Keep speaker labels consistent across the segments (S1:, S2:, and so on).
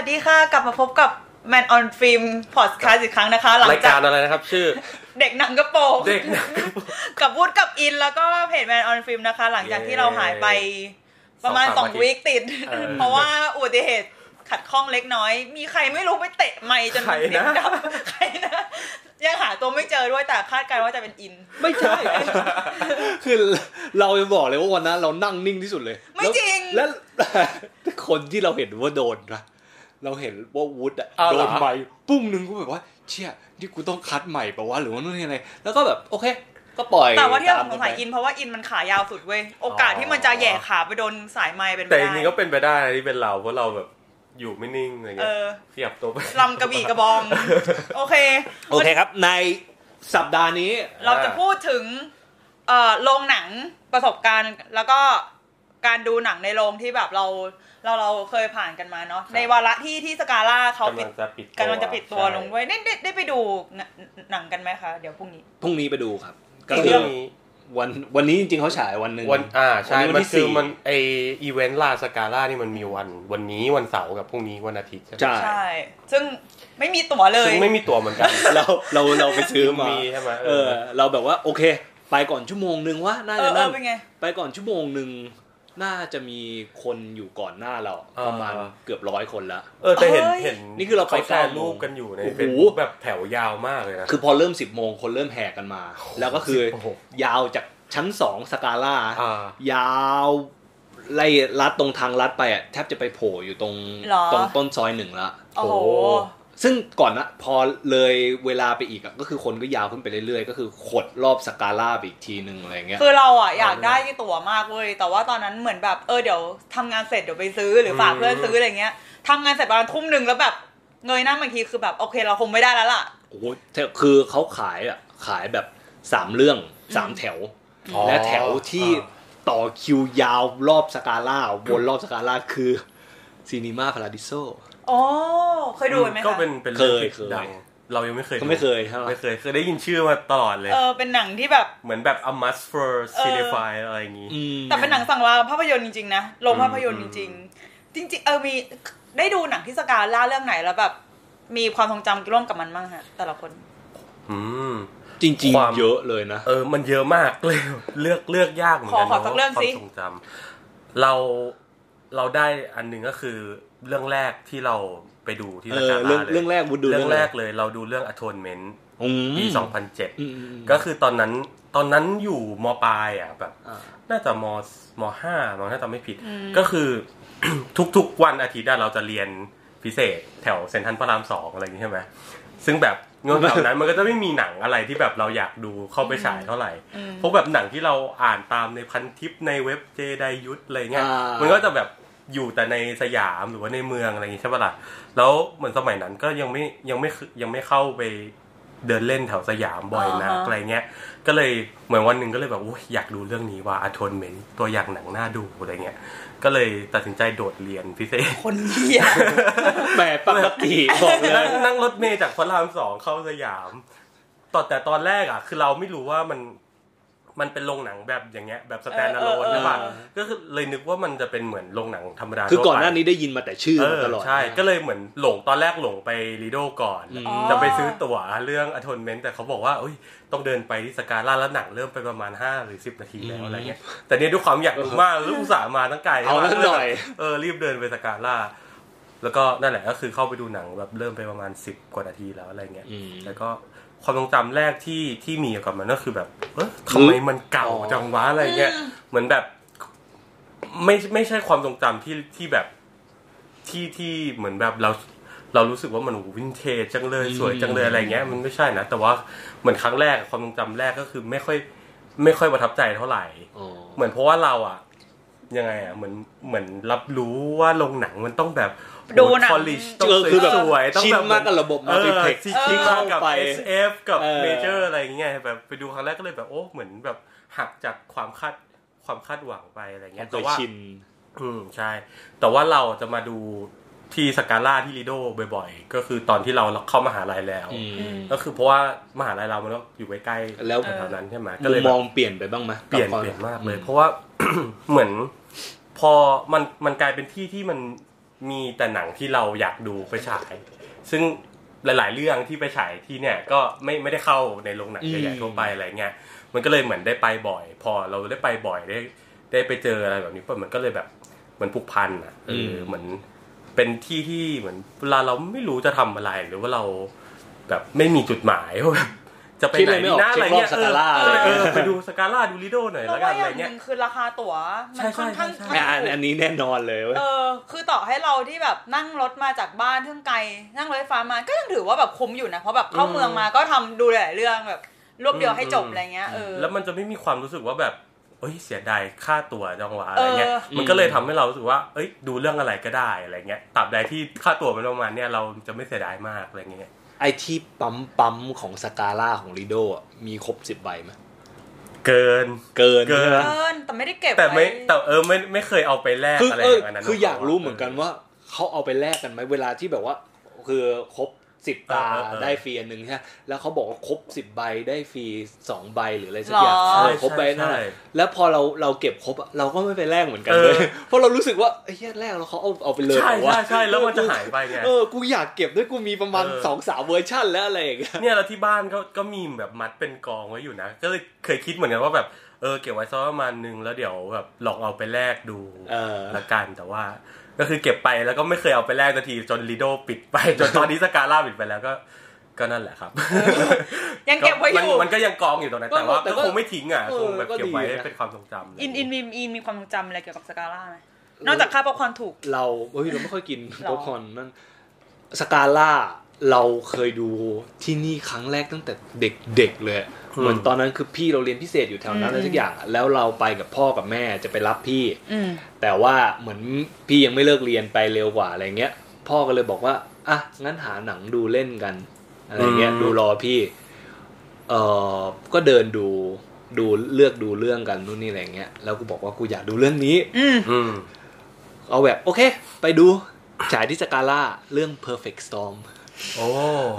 S1: วัสดีค่ะ กลับมาพบกับ Man on Film Podcast อีกครั้งนะคะ หลัง
S2: ราย
S1: จา
S2: การ
S1: ก
S2: อะไรนะครับ ชื่อ
S1: เด็กหนังกระโปรง
S2: เด็กหนัง
S1: กับวูดกับอิน แล้วก็เพจ Man on Film นะคะ หลังจากที่เราหายไปประมาณ
S2: สอง
S1: ส
S2: สาม
S1: อง
S2: อาทิตย์
S1: วีคติด
S2: เออ
S1: เพราะว่าอุบัติเหตุขัดข้องเล็กน้อย มีใครไม่รู้ไปเตะไมค์จน
S2: ใคร
S1: เสียง
S2: นะ
S1: ดับใครนะยังหาตัวไม่เจอด้วยแต่คาดการณ์ว่าจะเป็นอิน
S3: ไม่ใช่ คือเราจะบอกเลยว่าวันนั้นเรานั่งนิ่งที่สุดเลย
S1: ไม่จริง
S3: แล้วแล้วคนที่เราเห็นว่าโดนนะ เราเห็นว่าวูดอะ
S2: อ้าวเห
S3: โด
S2: รอ
S3: นใหม่ปุ้งหนึ่งก็แบบว่า เชี่ยนี่กูต้องคัดใหม่ปะวะหรือว่านู่นนี่อะไรแล้วก็แบบโอเค ก็ปล่อย
S1: แต่ว่าที่เรา
S3: ต
S1: สงสัยอินเพราะว่าอินมันขายาวสุดเว้ยโอกาสที่มันจะแหย่ขาไปโดนสายไมค์เป็นไป
S2: แต่จ
S1: ได้
S2: ริงๆก็เป็นไปได้นะที่เป็นเราเพราะเราแบบอยู่ไม่นิ่งอะไร
S1: เอ
S2: เงี้ย
S1: อ
S2: ขยับตัวไป
S1: ลำกระบี่กระบอง โอเค
S3: โอเคครับ ในสัปดาห์นี้
S1: เราจะพูดถึงเอ่อโรงหนังประสบการณ์ แล้วก็การดูหนังในโรงที่แบบเรา เราเราเคยผ่านกันมาเนาะในวาระที่ที่สกาล่าเขา
S2: กำ
S1: ปิ
S2: ลั
S1: ด
S2: งจะปิด
S1: กำลังจะปิดตัว
S2: ใช่
S1: ลงด้วยได้ได้ได้ไปดูหนังกันไหมคะ เดี๋ยวพรุ่งนี้
S3: พรุ่งนี้ไปดูครับ ก็
S2: ก็
S3: คื
S2: คือ
S3: อวันวันนี้จริงๆเขาฉายวันหนึ่ง
S2: วันอ่าใช่
S3: วันนี้วัน
S2: มัน
S3: ที่
S2: คือ
S3: สี่
S2: มันไออีเวนต์ลาสกาล่านี่มันมีวัน วันนี้วันเสาร์กับพรุ่งนี้วันอาทิตย์ใช่ไหม
S3: ใช่
S1: ใช่ ซึ่งไม่มีตั๋วเลย
S2: ซึ่งไม่มีตั๋วเหมือนกัน
S3: เราเราเราไปซื้อมา
S2: มีใช่ไหม
S3: เออ เราแบบว่าโอเค ไปก่อนชั่วโมงหนึ่งว่าน่า
S1: เอ
S3: จะ
S1: อเอ
S3: นั่
S1: อนเป็นไง
S3: ไปก่อนชั่วโมงหนึ่ง น่าจะมีคนอยู่ก่อนหน้าเราประมาณเกือบร้อยคนแล้ว
S2: เออแต่เห็น
S1: เอ้ย
S2: เห็น
S3: นี่คือเราไป
S2: แชร์
S3: เก้าโมง
S2: รูปกันอยู่ใน
S3: โอ้โห
S2: เฟซบุ๊กแบบแถวยาวมากเลยนะ
S3: คือพอเริ่มสิบโมงคนเริ่มแห่กันมา แล้วก็คือ
S2: โอ้โห
S3: ยาวจากชั้นสองสกาล่า
S2: อ่า
S3: ยาวไล่ลัดตรงทางลัดไปอะแทบจะไปโผล่อยู่ตรง
S1: หรอ
S3: ตรงต้นซอยหนึ่งละ
S1: โอ้โห
S3: ซึ่งก่อนนะพอเลยเวลาไปอีกอะก็คือคนก็ยาวขึ้นไปเรื่อยๆ ก็คือขดรอบสกาล่าไปอีกทีหนึ่งอะไรเงี้ย
S1: คือเราอะอยากได้ตั๋วมากเว้ย แต่ว่าตอนนั้นเหมือนแบบเออเดี๋ยวทำงานเสร็จเดี๋ยวไปซื้อหรือฝากเพื่อนซื้ออะไรเงี้ยทำงานเสร็จประมาณทุ่มหนึ่งแล้วแบบเงยหน้ามาอีกทีคือแบบโอเคเราคงไม่ได้แล้วล่ะ
S3: โอ้โหคือเขาขายอะขายแบบสามเรื่องสามแถว
S2: อ๋อ
S3: และแถวที่ต่อคิวยาวรอบสกาล่าวนรอบสกาล่าคือซีนีมาพาราดิโซ
S1: อ๋อเคยดูไหมคะ
S2: ก็เป็นเป็น
S3: เคย
S2: รื่องที่
S3: เคย
S2: ดังเรายังไม่เคย
S3: ก็ไม่เคยใช่ไหม
S2: ไม่เคยเคยได้ยินชื่อมาตลอดเลย
S1: เออเป็นหนังที่แบบ
S2: เหมือนแบบ a must for cinephile อะไรอย่างงี้
S3: อืม
S1: แต่เป็นหนังสั่งลาภาพยนตร์จริงๆนะโรงภาพยนตร์จริงๆ จริง ๆ เออมีได้ดูหนังที่สกาล่าเรื่องไหนแล้วแบบ มีความทรงจำร่วมกับมันบ้างฮะ แต่ละคน
S2: อืม
S3: จริง
S2: ความ
S3: ๆ เยอะเลยนะ
S2: เออ มันเยอะมากเลย เลือกเลือกยากเหมือนกัน
S1: ขอขอสักเรื่อง
S2: ควา
S1: สิ
S2: มทรงจำเราเราได้อันหนึ่งก็คือ เรื่องแรกที่เราไปดูที่
S3: เอ
S2: ส
S3: อกาเรื่อง
S2: ล่าเลย
S3: เรื่องแรกวุฒดู
S2: เรื่องะ
S3: ไแร
S2: กเลย เราดูเรื่อง atonement
S3: อืม
S2: ปี
S3: อืม
S2: 2007
S3: อืม
S2: ก็คือตอนนั้นตอนนั้นอยู่มปลายอะแบบ
S3: อ่า
S2: น่าจะมมห้ามองถ้าจำไม่ผิด
S1: อืม
S2: ก็คือทุกๆวันอาทิตย์อะเราจะเรียนพิเศษ แถวเซนทรัลพระรามสองอะไรอย่างนี้ใช่ไหมซึ่งแบบเงินแถวนั้นมันก็จะไม่มีหนังอะไรที่แบบเราอยากดูเข้าไปฉายเท่าไหร่
S1: อืม
S2: เพราะแบบหนังที่เราอ่านตามในพันทิปในเว็บเจไดยุทธอะไรเงี้ย
S3: อ่ามั
S2: มันก็จะแบบ อยู่แต่ในสยามหรือว่าในเมืองอะไรอย่างงี้ใช่ปะล่ะแล้วเหมือนสมัยนั้นก็ยังไม่ยังไม่ยังไม่เข้าไปเดินเล่นแถวสยามบ่อยนะ
S1: อ่าฮะ
S2: อะไรเงี้ย ก็เลยเหมือนวันหนึ่งก็เลยแบบอุ๊ยอยากดูเรื่องนี้ว่าอ t ทนเมนตัวอย่างหนังน่าดูอะไรเงี้ย ก็เลยตัดสินใจโดดเรียนพิเศษ
S1: คนเหี้ย
S3: แหมปกติบอกเล
S2: นั่งนั่งรถเมล์จากพระรามสองเข้าสยามตอนแต่ตอนแรกอะ คือเราไม่รู้ว่ามัน มันเป็นโรงหนังแบบอย่างเงี้ยแบบ stand alone
S1: เออเออ
S2: ใช่ปะก็คือเลยนึกว่ามันจะเป็นเหมือนโรงหนังธรรมดา
S3: คือ
S2: ทั่วไป
S3: น้านี้ได้ยินมาแต่ชื่อ
S2: เอ
S3: มา
S2: อ
S3: ตลอด
S2: ใช่ ก็เลยเหมือนหลงตอนแรกหลงไปลีโดก่อน
S3: อืม
S2: จะไปซื้อตั๋วเรื่องอ t ทนเมนต์แต่เขาบอกว่าเอ้ยต้องเดินไปที่สกาล่าแล้วหนังเริ่มไปประมาณ 5 หรือ 10 นาทีแล้วอะไรเงี้ยแต่เนี่ยด้วยความอยากดูมากแล้วอุตส่าห์มาตั้งไกล
S3: เอาแล้วหน่อย
S2: เออรีบเดินไปสกาล่าแล้วก็นั่นแหละก็คือเข้าไปดูหนังแบบเริ่มไปประมาณ 10 กว่านาทีแล้วอะไรเงี้ย
S3: อืม
S2: แล้วก็ ความทรงจำแรกที่ที่มีเกี่ยวกับมันก็คือแบบเออทำไมมันเก่าจังวะอะไรเงี้ยเหมือนแบบ ไม่ไม่ใช่ความทรงจำที่ที่แบบที่ที่เหมือนแบบเราเรารู้สึกว่ามันวินเทจจังเลย
S3: อืม
S2: สวยจังเลยอะไรเงี้ย มันไม่ใช่นะแต่ว่าเหมือนครั้งแรกความทรงจำแรกก็คือไม่ค่อย ไม่ค่อยประทับใจเท่าไหร่
S3: อ๋อ
S2: เหมือนเพราะว่าเราอะยังไงอะเหมือนเหมือนรับรู้ว่าโรงหนังมันต้องแบบ
S1: ดูหนัง
S2: พอลิชต้อง
S3: เออคือแบบ
S2: สวยๆต้อง
S3: ชิน
S2: แบบ
S3: มากกับระบบ
S2: เออ
S3: multiplex
S2: ที่
S3: ที่
S2: เข้า
S3: เข้า
S2: กับ
S3: ไป
S2: SF กับ
S3: เออ
S2: เมเจอร์อะไรอย่างเงี้ยแบบไปดูครั้งแรกก็เลยแบบโอ้เหมือนแบบหักจากความคาดความคาดหวังไปอะไร
S3: ควา
S2: เงี้
S3: ม
S2: ย
S3: เค
S2: แต่
S3: ย
S2: ว่า
S3: ชิน
S2: อืมใช่ แต่ว่าเราจะมาดูที่สกาล่าที่ลีโดบ่อยๆ ก็คือตอนที่เราเข้ามหาลัยแล้ว
S3: อืม
S2: ก็คือเพราะว่ามหาลัยเรามันก็อยู่ใกล้ๆ
S3: แล้ว
S2: แถวๆนั้นใช่ไหมก็
S3: มุ
S2: เล
S3: ม
S2: ย
S3: ม
S2: แบบ
S3: องเปลี่ยนไปบ้างไหม
S2: เปลี่ยน
S3: กับ
S2: เปลี่ยนมากเลย
S3: อื
S2: เพราะว่าเหมือนพอมันมันกลายเป็นที่ที่มัน มีแต่หนังที่เราอยากดูไปฉาย ซึ่งหลาย ๆ เรื่องที่ไปฉายที่เนี่ยก็ไม่ไม่ได้เข้าในโรงหนังใหญ่ๆทั่วไปอะไรเงี้ยมันก็เลยเหมือนได้ไปบ่อย พอเราได้ไปบ่อยได้ ได้ไปเจออะไรแบบนี้ปุ๊บมันก็เลยแบบเหมือนผูกพันอะเออเหมือนเป็นที่ที่เหมือนเวลาเราไม่รู้จะทำอะไรหรือว่าเราแบบไม่มีจุดหมายว่าแบบ จะไป
S3: คิด
S2: ไหน
S3: อะไรไม่
S2: ดี
S3: ออก
S2: นะอะไรเงี้ย
S3: เช็ครอบสกาล่า
S2: เออ
S3: อะไร
S2: เอ
S3: เงี้ย
S2: อไปดูสกาล่าดูลิโดหน่อย
S1: เรา
S2: แล้วกั
S1: ว่านอ
S2: อะไร
S1: ย่างห
S2: เงี้ย
S1: นึ่งคือราคาตั๋ว
S2: ใช่
S1: มันค่อนข้าง
S2: ใช่
S1: ถูก
S3: อะอันอันนี้แน่นอนเลยเว้ย
S1: เออคือต่อให้เราที่แบบนั่งรถมาจากบ้านทั้งไกลนั่งรถไฟฟ้ามาก็ยังถือว่าแบบคุ้มอยู่นะเพราะแบบเข้าเมืองมาก็ทำดูหลายๆเรื่องแบบรวบเดียวให้จบอะไรเงี้ยเออ
S2: แล้วมันจะไม่มีความรู้สึกว่าแบบเอ้ยเสียดายค่าตั๋วจังหวะอะไรเงี้ย
S1: เออ
S2: มันก็เลยทำให้เรารู้สึกว่า เอ้ยดูเรื่องอะไรก็ได้อะไรเงี้ยตราบใดที่ค่าตั๋วมันประมาณเนี้ยเราจะไม่เสียดายมากอะไรเงี้ย
S3: ไอที่ปั๊มปั๊มของสกาล่าของลีโดอะมีครบสิบใบไหม
S2: เกิน
S3: เกิน
S2: เกิน
S3: ใช่ไหม
S1: เกินแต่ไม่ได้เก็บ
S2: แต่ไม่
S1: ว้
S2: แต่เออไม่ไม่เคยเอาไปแลก
S3: คือ
S2: อะไร
S3: เออ
S2: อย่างนั้น
S3: คืออยากรู้เหมือนกันว่าเขาเอาไปแลกกันไหมเวลาที่แบบว่า คือครบ สิบตาได้ฟรีอันหนึ่งใช่ไหมแล้วเขาบอกว่าครบสิบใบได้ฟรีสองใบหรืออะไรสักอย่าง
S1: หรอ
S3: เอ
S2: ใช่
S3: อครบใบนั่น
S2: ใช่
S3: แหละแล้วพอเราเราเก็บครบอะเราก็ไม่ไปแลกเหมือนกัน
S2: เออ
S3: เลย เพราะเรารู้สึกว่าไอ้เหี้ยแลกแล้วเขาเอาเอาไปเลย
S2: ใช่
S3: เหรอวะ
S2: ใช่ใช่แล้วมันจะหายไปไง
S3: เออ กูอยากเก็บด้วยกูมีประมาณ
S2: เออ
S3: สองสามเวอร์ชันแล้วอะไรอย่างเงี้ย
S2: เนี่ยเราที่บ้านก็ก็มีแบบมัดเป็นกองไว้อยู่นะ ก็เลยเคยคิดเหมือนกันว่าแบบเออเก็บไว้สักประมาณนึงแล้วเดี๋ยวแบบลองเอาไปแลกดู
S3: เออ
S2: ละกันแต่ว่า ก็คือเก็บไปแล้วก็ไม่เคยเอาไปแลกนาทีจนลีโดปิดไป จนตอนนี้สกาล่าปิดไปแล้วก็ก็นั่นแหละครับ
S1: ยังเก็บไว้อยู่
S2: มันมันก็ยังกองอยู่ตรงนั้นแต่ว่า
S3: แต่
S2: ก็
S3: ว่า
S2: คงไม่ทิ้งอะ
S3: เออ
S2: คงแบบ
S3: ก็
S2: เก็บ
S3: ดี
S2: ไว้
S3: นะ
S2: เป็นความทรงจำ
S1: อินอินมีอินมีความทรงจำอะไรเกี่ยวกับสกาล่าไหมนอกจากค่าป๊อปคอร์นถูก
S3: เราเฮ้ยเราไม่ค่อยกิน
S1: หรอ
S3: ป๊อปคอร์นนั่นสกาล่าเราเคยดูที่นี่ครั้งแรกตั้งแต่เด็กๆเลย เหมือนตอนนั้นคือพี่เราเรียนพิเศษอยู่แถวนั้นอะไรสักอย่างอะแล้วเราไปกับพ่อกับแม่จะไปรับพี่
S1: อืม
S3: แต่ว่าเหมือนพี่ยังไม่เลิกเรียนไปเร็วกว่าอะไรเงี้ย พ่อก็เลยบอกว่าอะงั้นหาหนังดูเล่นกันอะไรเงี้ย
S2: อืม
S3: ดูรอพี่ เออก็เดินดูดูเลือกดูเรื่องกันนู่นนี่อะไรเงี้ยแล้วกูบอกว่ากูอยากดูเรื่องนี้
S1: อืม
S2: อืม
S3: เอาแบบโอเค ไปดูฉายที่สกาล่าเรื่อง perfect storm
S2: โอ้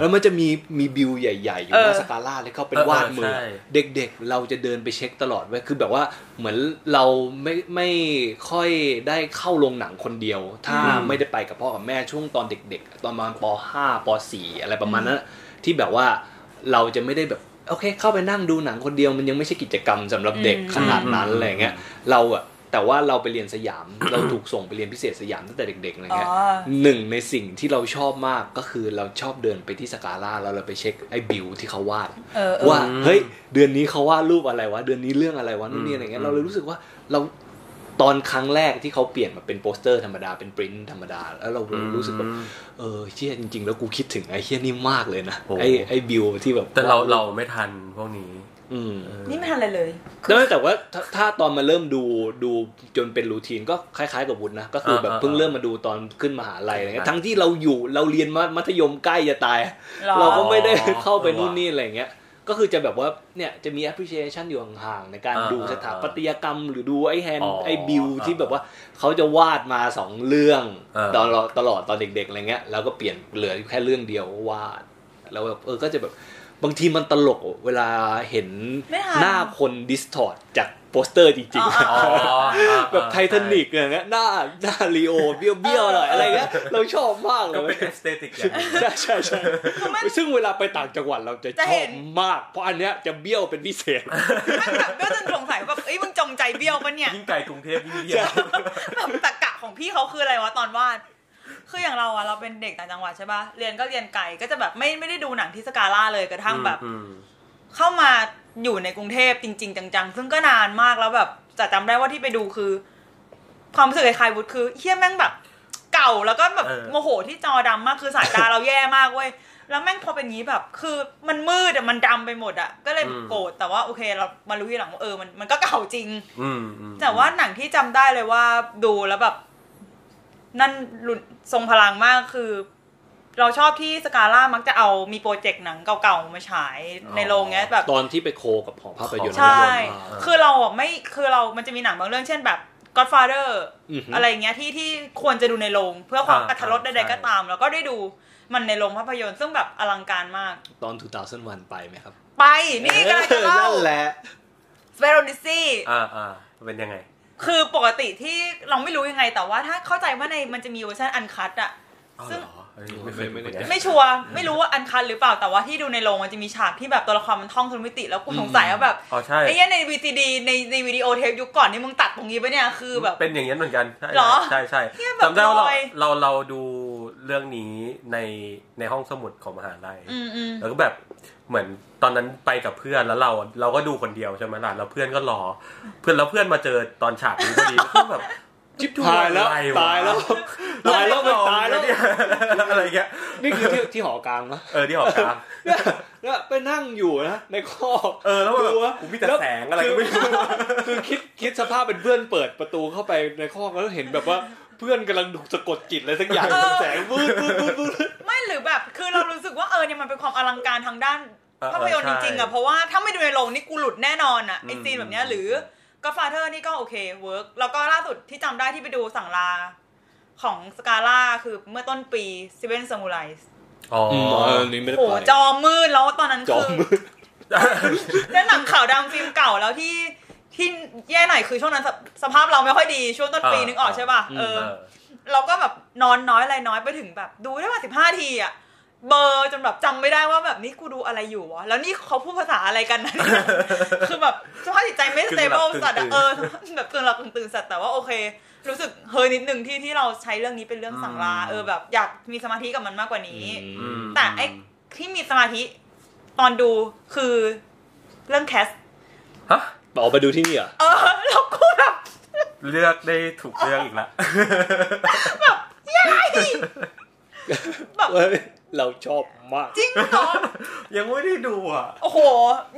S3: แล้วมันจะมีมีบิวใหญ่ๆ อยู่หน้า
S1: เออ
S3: สกาล่าเลยเขาเป็น
S2: เออ
S3: วาดมือ
S2: ใช่
S3: เด็กๆ เราจะเดินไปเช็คตลอดเว้ยคือแบบว่าเหมือนเราไม่ไม่ค่อยได้เข้าโรงหนังคนเดียว ถ้าไม่ได้ไปกับพ่อกับแม่ช่วงตอนเด็ก ๆ ตอนประมาณป .5 ป .4 อะไรประมาณนั้นที่แบบว่าเราจะไม่ได้แบบโอเค เข้าไปนั่งดูหนังคนเดียวมันยังไม่ใช่กิจกรรมสำหรับเด็ก
S1: อืม
S3: ขนาดนั้นอะไรเงี้ยเราอะ แต่ว่าเราไปเรียนสยาม เราถูกส่งไปเรียนพิเศษสยามตั้งแต่เด็กๆอะไร
S1: อ๋อ
S3: เงี้ยหนึ่งในสิ่งที่เราชอบมากก็คือเราชอบเดินไปที่สกาล่าแล้วเราไปเช็คไอ้บิวที่เขาวาด
S1: เออเออ
S3: ว่าเฮ้ยเดือนนี้เขาวาดรูปอะไรวะเดือนนี้เรื่องอะไรวะนู่นนี่อะไรเงี้ยเราเลยรู้สึกว่าเราตอนครั้งแรกที่เขาเปลี่ยนมาเป็นโปสเตอร์ธรรมดาเป็นปริ้นธรรมดา แล้วเรารู้สึกแบบเออเชี่ยจริง ๆ แล้วกูคิดถึงไอ้เชี่ยนี่มากเลยนะ
S2: โอ้
S3: ไอ้ไอ้บิวที่แบบ
S2: แต่เรา
S3: วด
S2: เราไม่ทันพวกนี้
S3: อืม
S1: นี่ไม่ทันอะไรเลย
S3: แล้วแต่ว่าถ้าถ้าตอนมาเริ่มดูดูจนเป็นรูทีนก็คล้ายๆกับวุฒินะ ก็คือแบบ
S2: อ่า
S3: เพิ่งเริ่มมาดูตอนขึ้นมหาลัยอะไรเงี้ยทั้งที่เราอยู่เราเรียนมามัธยมใกล้จะตาย
S1: หรอ
S3: เราก็ไม่ได้
S2: อ๋อ
S3: เข้าไปนู่นนี่อะไรเงี้ยก็คือจะแบบว่าเนี่ยจะมี appreciation อยู่ห่างๆในการ
S2: อ่า
S3: ดูสถาปัตยกรรม หรือดูไอ้แฮน
S2: อ๋อ
S3: ไอ้บิวที่
S2: อ่า
S3: แบบว่าเขาจะวาดมาสองเรื่อง
S2: อ่า
S3: ตอนเราตลอดตอนเด็กๆอะไรเงี้ยแล้วก็เปลี่ยนเหลือแค่เรื่องเดียววาดแล้วแบบเออก็จะแบบ บางทีมันตลกเวลาเห็น
S1: ไม่ทัน
S3: หน้าคนดิสทอร์จากโปสเตอร์จริง
S1: อ๋อ
S2: อ๋อ
S3: ๆแบบไททานิกอย่างเงี้ยหน้าหน้าลีโอเบี้ยวเบี้ยวๆหน่อยอะไรเงี้ยเราชอบมากเล
S2: ก็
S3: ย
S2: เป็นเอ aesthetic อย่างหนึ่ง
S3: ใช่ใช่ใช่ซึ่งเวลาไปต่างจังหวัดเราจะ
S1: จะ
S3: ชอบเห็
S1: น
S3: มาก เพราะอันเนี้ยจะเบี้ยวเป็นพิเศษ
S1: มันแบบก็จะสงสัยว่าแบบเอ้ยมึงจงใจเบี้ยวปะเนี่ย
S2: ยิ่งไกลกรุงเทพยิ่งเบี้ยว
S1: แบบตรรกะของพี่เขาคืออะไรวะตอนวาด คืออย่างเราอะเราเป็นเด็กต่างจังหวัดใช่ปะเรียนก็เรียนไกลก็จะแบบไม่ไม่ได้ดูหนังที่สกาล่าเลยกระทั่งแบบ
S2: อืม
S1: เข้ามาอยู่ในกรุงเทพจริง ๆ จังๆ ซึ่งก็นานมากแล้วแบบจะจำได้ว่าที่ไปดูคือ ความรู้สึกคล้ายๆวุฒคือเฮี้ยแม่งแบบเก่าแล้วก็แบบ
S2: เออ
S1: โมโหที่จอดำมากคือสายตาเราแย่มากเว้ยแล้วแม่งพอเป็นงี้แบบ คือมันมืดอะมันดำไปหมดอะก็เลยโกรธแต่ว่าโอเคเรามารู้ทีหลังว่าเออมันมันก็เก่าจริง
S2: อืมอืม
S1: แต่ว่าหนังที่จำได้เลยว่าดูแล้วแบบ นั่นรุนทรงพลังมากคือ เราชอบที่สกาล่ามักจะเอามีโปรเจกต์หนังเก่าๆมาฉายในโรงเงี้ยแบบ
S3: ตอนที่ไป co กับหอภาพยนตร์
S1: ใช่
S3: ภาพยนตร์อ่า
S1: คือเราอะไม่คือเรามันจะมีหนังบางเรื่องเช่นแบบ Godfather
S3: อือฮึ
S1: อะไรเงี้ยที่ที่ควรจะดูในโรง เพื่อความ
S2: อ่า
S1: อรรถรส
S2: ใช่
S1: ใดๆก็ตาม แล้วก็ได้ดูมันในโรงภาพยนตร์ซึ่งแบบอลังการมาก
S3: ตอน 2001 ไปไหมครับ
S1: ไป นี่กำลังจะเล่า
S3: นั่นแหละ
S1: Space Odyssey
S2: อ่าอ่าเป็นยังไง
S1: คือปกติที่เราไม่รู้ยังไงแต่ว่าถ้าเข้าใจว่าในมันจะมีเวอร์ชัน uncut อะ
S2: อ๋อ
S1: ซึ่ง
S2: เหรอเอ้ยไม่เคย
S3: ไม่
S2: ไม่
S3: ได้
S2: ได้
S1: ไม่ชัวร์ไม่รู้ว่าอันคัตหรือเปล่าแต่ว่าที่ดูในโรงมันจะมีฉากที่แบบตัวละครมันท่องทะลุมิติแล้วกูสงสัยว่าแบบ
S2: อ๋อใช่
S1: ไอ้เนี้ยใน VCD ในในวิดีโอเทปยุคก่อนนี่มึงตัดตรงนี้ปะเนี่ยคือแบบ
S2: เป็นอย่างนี้นเหมือนกันใช่
S1: เหรอ
S2: ใช่ใช่
S1: เนี่ยแบบ
S2: จำได้ว่าเรา
S1: ลอย
S2: เราเราดู เรื่องนี้ในในห้องสมุดของมหาลัย
S1: อืมอืม
S2: แล้วก็แบบเหมือนตอนนั้นไปกับเพื่อนแล้วเรา เราก็ดูคนเดียวใช่ไหมล่ะแล้วเพื่อนก็รอ เพื่อนแล้วเพื่อนมาเจอตอนฉากนี้พอดีก็แบบ
S3: จิบหายแล้ว
S2: อะไรวะ
S3: ตายแล้วตายแล้วมันตายแล้ว
S2: เนี่ยอะไรเงี้ย
S3: นี่คือที่ที่หอกลางปะ
S2: เออที่หอกลาง
S3: เนี่ยเนี่ยไปนั่งอยู่นะในคอก
S2: เออแล้วแบบ
S3: ดูะ
S2: กูมีแต่แสงอะไรก็ไม่รู้
S3: คือคิดคิดสภาพเป็นเพื่อนเปิดประตูเข้าไปในคอกแล้วเห็นแบบว่า เพื่อนกำลังถูกสะกดจิตอะไรสักอย่างแสงวืดวืดวืดวืด
S1: ไม่หรือแบบคือเรารู้สึกว่าเออเนี่ยมันเป็นความอลังการทางด้าน
S2: เออ
S1: ภาพยนตร์จริงๆ
S2: ใช่
S1: อะเพราะว่าถ้าไม่ดูในโรงนี่กูหลุดแน่นอนอะไอ
S2: อืม
S1: ซีนแบบเนี้ยหรือGodfather นี่ก็โอเค work แล้วก็ล่าสุดที่จำได้ที่ไปดูสั่งลาของสกาล่าคือเมื่อต้นปี Seven Samurai
S2: อ๋อ
S3: เออนี่ไม่ได้
S1: โห
S3: ไป
S1: จอมืดแล้วตอนนั้น
S3: จอ
S1: คือ
S3: มืด
S1: แล้วหนังขาวดำฟิล์มเก่าแล้วที่ ที่แย่หน่อยคือช่วงนั้นสสภาพเราไม่ค่อยดีช่วงต้นปี
S2: อ่า
S1: นึกออกใช่ป่ะ
S3: อืม
S1: เออ
S2: เออ
S1: เราก็แบบนอนน้อยอะไรน้อยไปถึงแบบ ดูได้ว่าสิบห้าทีอะเบลอจนแบบจำไม่ได้ว่าแบบนี่กูดูอะไรอยู่วะแล้วนี่เขาพูดภาษาอะไรกันนะเนี่ยคือแบบสภาพจิตใจไม่สเตเบิล
S2: กึ่งหลับ
S1: สัตว์อะ
S2: กึ่งตื่น
S1: เออแบบตื่นหลับกึ่งตื่นสัตว์แต่ว่าโอเค รู้สึกเฮยนิดนึงที่ที่เราใช้เรื่องนี้เป็นเรื่องสั่งลาเออแบบอยากมีสมาธิกับมันมากกว่านี้
S2: อืม
S1: แต่ไอ้ที่มีสมาธิตอนดูคือเรื่องแคส
S2: ฮะ
S3: ออกไปดูที่นี่เหรอะ
S1: เออแล้วกูแบบ
S2: เลือกได้ถูกเรื่องอีกแล้ว
S1: แบบ
S3: เฮ้ยเราชอบมาก
S1: จริงเหรอ
S2: ยังไม่ได้ดูอะ
S1: โอ้โห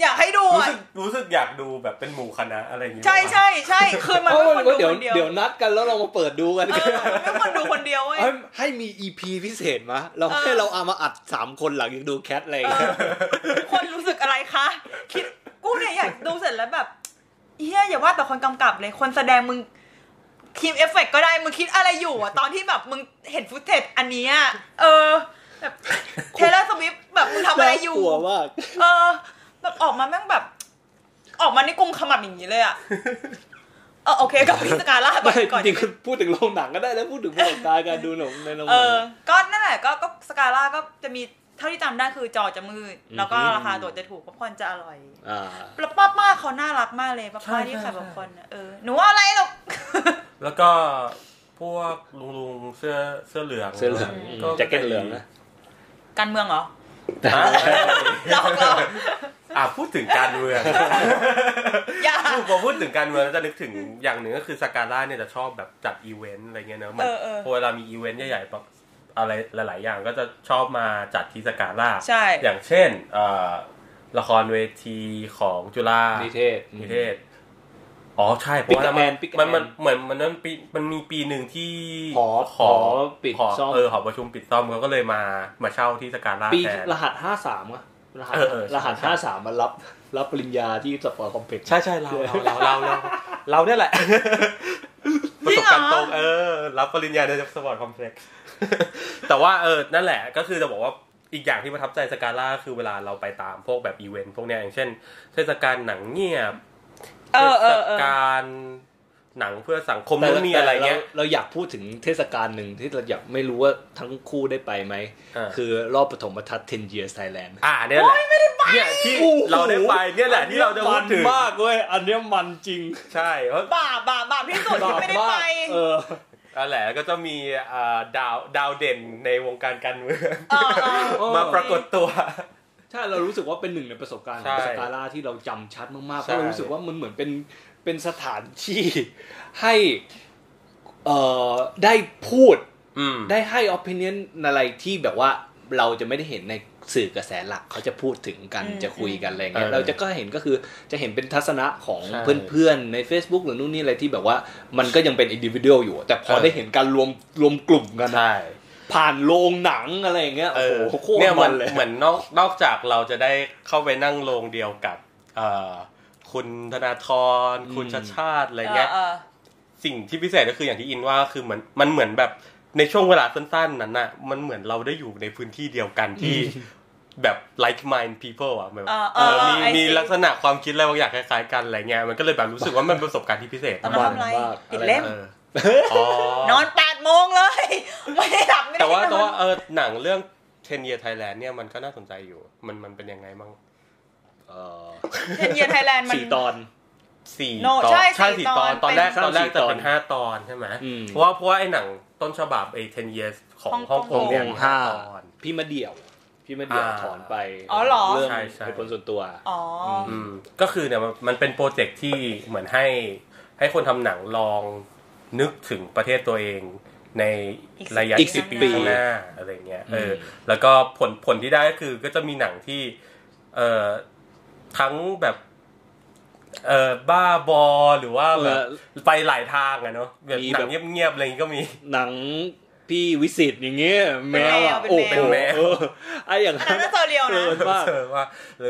S1: อยากให้ดู
S2: รู้
S1: อะ
S2: สึกรู้สึกอยากดูแบบเป็นหมู่คณะอะไรอย่างเงี้ย
S1: ใช่ใช่ใช่คือมัน
S3: เอ
S1: ไม่
S3: อ
S1: ควรดู
S3: เดี๋ยว
S1: คนเดียว
S3: เดี๋ยวนัดกันแล้วเรามาเปิดดูกัน
S1: เออไม่ควรดูคนเดียวเว้ย
S3: ให้ให้มี EP พิเศษมะ เรา
S1: เออ
S3: ให้เราเอามาอัดสามคนหลังจากดู Cats อะไรอย่าง
S1: เอ
S3: เงี้ย
S1: อคนรู้สึกอะไรคะ คิดกูเนี่ยอยากดูเสร็จแล้วแบบ เฮียอย่าว่าแต่คนกำกับเลยคนแสดงมึงทีมเอฟเฟกต์ก็ได้มึงคิดอะไรอยู่อะตอนที่แบบมึงเห็น footage อันเนี้ยเออแบบ Taylor Swift แบบมึงทำอะไรอยู่
S3: น่ากลัวมาก
S1: เออแบบออกมาแม่งแบบ ออกมาในกุมขมับอย่างนี้เลยอะเออโอเคกับพิสกาล่าก่อ
S3: ไม่
S1: นก่อน
S3: จริงๆคือพูดถึงโรงหนังก็ได้แล้วพูดถึงประสบการณ์การดูหนังในโรงหนังเอ
S1: อก็นั่นแหละก็ก็สกาล่าก็จะมีเท่าที่จำได้คือจอจะมืด แล้วก็
S3: อืม
S1: ราคาตั๋วจะถูกป๊อปคอร์นจะอร่อย
S3: อ่า
S1: แล้วป้าป้าเขาน่ารักมากเลยป้าป้าที่ขายป๊อปคอร์นน่ะเออหนูว่าอะไรหรอก
S2: แล้วก็พวกลุงลุงๆเสื้อเสื้อเหลือง
S3: เสื้อเหลือง
S2: ก็
S3: แจ็คเก็ตเหลืองนะ
S1: การเมืองเหรอ
S2: อะ
S1: หลอกเรา
S2: อะพูดถึงการเมือง
S1: อย่า
S2: พอพูดถึงการเมืองแล้วจะนึกถึงอย่างหนึ่งก็คือสกาล่าเนี่ยจะชอบแบบจัดอีเวนต์อะไรเงี้ยเนอะมัน
S1: เออเออ
S2: พอเวลามีอีเวนต์ใหญ่ๆแบบ อะไรหลาย ๆ อย่างก็จะชอบมาจัดที่สกาล่า
S1: ใช่
S2: อย่างเช่นเอ่อละครเวทีของจุฬา
S3: นิเทศ
S2: นิเทศอ๋อใช่เพราะว่า
S3: Pick a
S2: มัน
S3: Man Pick a
S2: มัน
S3: Man
S2: มันเหมือนมันนั้นปีมันมีปีหนึ่งที่
S3: หอ
S2: หอ
S3: หอปิด
S2: หอ
S3: ซ่อม
S2: เออหอประชุมปิดซ่อมเขาก็เลยมามาเช่าที่สกาล่า
S3: ปี
S2: แทน
S3: รหัสห้าสามอะรหัส
S2: เออเออใช่
S3: รหัส
S2: ใช่
S3: ห้าสามมารับรับปริญญาที่ sport complex
S2: ใช่ใช่เราเราเราเราเราเราเนี่ยแหละประสบการณ์ตรงเออ รับปริญญาใน sport complex แต่ว่าเออนั่นแหละก็คือจะบอกว่าอีกอย่างที่ประทับใจสกาล่าคือเวลาเราไปตามพวกแบบอีเวนต์พวกเนี้ยอย่างเช่น เทศกาลหนังเงียบ
S1: เออเอ
S2: เท
S1: อ
S2: ศ
S1: เออ
S2: กาลหนังเพื่อสังคม
S3: แต่
S2: นู้นนี่อะไรเงี้ย
S3: เราเราอยากพูดถึงเทศกาลหนึ่งที่เราอยากไม่รู้ว่าทั้งคู่ได้ไปไหม
S2: อ่า
S3: คือรอบปฐมทัศน์10 years Thailand
S2: อ่าเนี่ยแหละเนี่ยที่เราได้ไปเนี่ยแหละที่เราจะพูดถึง
S3: มันมากเว้ยอันเนี้ยมันจริง
S2: ใช่เพราะ
S1: บาปบาปบาปที่สุดที่ไม่ได้ไป
S3: เออ
S2: นั่นแหละก็จะมีอ่าดาวดาวเด่นในวงการการเมือง
S1: เออเออ
S3: เออ
S2: มาปรากฏตัว
S3: ใช่เรารู้สึกว่าเป็นหนึ่งในประสบการณ์ข
S2: ใช่
S3: องสกาล่าที่เราจำชัดมากๆเพ
S2: ใช่
S3: ราะเรารู้สึกว่ามันเหมือนเป็นเป็นสถานที่ให้เอ่อได้พูด
S2: อืม
S3: ได้ให้ opinion อะไรที่แบบว่าเราจะไม่ได้เห็นใน สื่อกระแสหลักเขาจะพูดถึงกัน
S1: อืม
S3: จะคุยกันอะไรเงี้ย
S2: เออ
S3: เราจะก็เห็นก็คือจะเห็นเป็นทัศนะของ
S2: ใช่
S3: เพื่อนๆใน Facebook หรือนู่นนี่อะไรที่แบบว่ามันก็ยังเป็น individual อยู่ แต่พอ
S2: เออ
S3: ได้เห็นการรวมรวมกลุ่มกันนะ
S2: ใช่
S3: ผ่านโรงหนังอะไรอย่างเงี้ย
S2: เอ
S3: โอ้
S2: อ
S3: โหโคตร
S2: เนี่ย
S3: มั
S2: มันน
S3: เลย
S2: เหมือนนอกนอกจากเราจะได้เข้าไปนั่งโรงเดียวกับเอ่อคุณธนาธรคุณชาติชาติอะไรเงี้ย
S1: เออ
S2: สิ่งที่พิเศษก็คืออย่างที่อินว่าคือเหมือนมันเหมือนแบบ ในช่วงเวลาสั้นๆนั้นน่ะ มันเหมือนเราได้อยู่ในพื้นที่เดียวกันที่แบบ like mind people อะแบบ
S1: อ่า
S2: เออ
S1: เออ
S2: มี
S1: ไอ้
S2: มี
S1: สิ
S2: ลักษณะความคิดอะไรบางอย่างคล้ายๆกันอะไรเงี้ยมันก็เลยแบบรู้สึกว่ามันเป็นประสบการณ์ที่พิเศษ
S1: ตอนนั้นทำอะไร
S3: บ้า
S1: ปิดเล่ม
S2: เอออ๋อน
S1: อนแปดโมงเลย ไม่ได้หลับไม่ได้
S2: แต่ว่าแต่
S1: นอน
S2: ว่าเออหนังเรื่อง10 year Thailand เนี่ยมันก็น่าสนใจอยู่ มันมันเป็นยังไงบ้าง
S3: เออ
S1: เทนเยียไทยแลนด์มัน
S3: สี่ตอน
S2: สี่
S1: No
S2: ตอน
S1: ใช่
S2: ใช่
S1: สี่
S2: สี่
S1: ต
S2: ต
S1: อ
S2: อนนตอนแรก
S3: เป็น
S2: ตอนแรก
S3: สี่
S2: จะ
S3: ตอน
S2: เป็นห้าตอนใช่ไหม
S3: อืม
S2: เพราะว่าเพราะว่าไอ้หนัง ต้นฉบับไอ้10 years ของ
S1: ฮ่
S2: ฮ่
S1: อ
S2: องง
S1: ก
S2: ก
S1: ง
S2: งเนี่ย
S3: ฮ่องกง
S2: มีห้า
S3: ห้า
S2: ตอน
S3: พี่มาเดี่ยว พี่มาเดี่ยว
S2: อ่า
S3: ถอนไป
S1: อ๋อเหรอ
S3: เรื่อง
S2: ใช่ใช่
S3: เหตุผลส่วนตัว
S1: อ๋ออ
S2: อืมก็คือเนี่ยมันมันเป็นโปรเจกต์ที่เหมือนให้ให้คนทำหนังลองนึกถึงประเทศตัวเองในระยะ
S3: อีกสิบ
S2: 10
S3: ปี
S2: ข้างหน้าอะไรเงี้ยเอออ
S3: ม
S2: แล้วก็ผลผลที่ได้ก็คือก็จะมีหนังที่ เอ่อทั้งแบบ เอ่อบ้าบอหรือว่าแบบไปหลายทางอะเนาะแบบ
S3: มี
S2: หนั
S3: แบบ
S2: งเงียบๆอะไรอย่างงี้ก็มี
S3: หนังพี่วิสิตอย่างเงี้ยแมวอะ
S1: เป็น
S3: โอ้
S1: แมว
S3: โห
S2: เป็นแมว
S3: เออไอ้อย่าง
S1: อันนั้นน่า surreal เอนะ
S3: อมาก
S2: เออว่า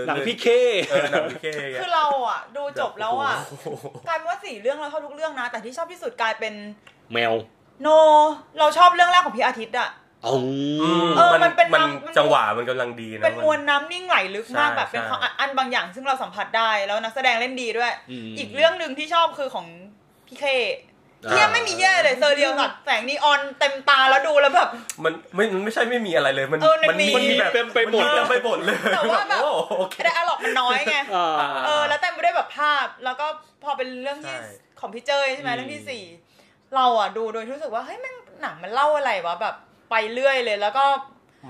S3: หนังพี่เค
S2: เออหนังพี่เค
S1: คือเราอะ ดูจบแล้วอะ
S2: โโห
S1: กลายเป็นว่าสี่เรื่องเราชอบทุกเรื่องนะ แต่ที่ชอบที่สุดกลายเป็น
S3: แมว
S1: no เราชอบเรื่องแรกของพี่อาทิตย์อะ
S3: เอา
S2: อืม
S1: เออมันเป็น
S2: มัน
S1: น้ำมัน
S2: จังหวะมันกำลังดีนะ
S1: เป็น
S2: น
S1: มวลน้ำนิ่งไหลลึกมาก
S2: ใช่
S1: แบบเป็น
S2: ใช่
S1: ความอัดอันบางอย่างซึ่งเราสัมผัสได้แล้วนักแสดงเล่นดีด้วย
S3: ม
S1: อีกเรื่องหนึ่งที่ชอบคือของพี่เค
S3: อ่า
S1: เที่ยไม่มีแย่เลย surreal สัสแสงนีออนเต็มตาแล้วดูแล้วแบบ
S2: มันไม่มันไม่ใช่ไม่มีอะไรเลยมัน
S1: เออมันมี
S2: มันมีแบบ
S3: เต็มไปหมด
S2: นเต็มไปหมดเลย
S1: แต่ว่าแบบ
S2: โอ้โอเค
S1: แต่อะล็อกมันน้อยไง
S3: อ่า
S1: เออแล้วเต็มไปด้วยแบบภาพ แล้วก็พอเป็นเรื่องที่
S2: ใช่
S1: ของพี่เจยใช่ไหม
S3: อืม
S1: เรื่องที่สี่เราอะดูโดยรู้สึกว่าเฮ้ยแม่งหนังมันเล่าอะไรวะแบบ ไปเรื่อยเลย แล้วก็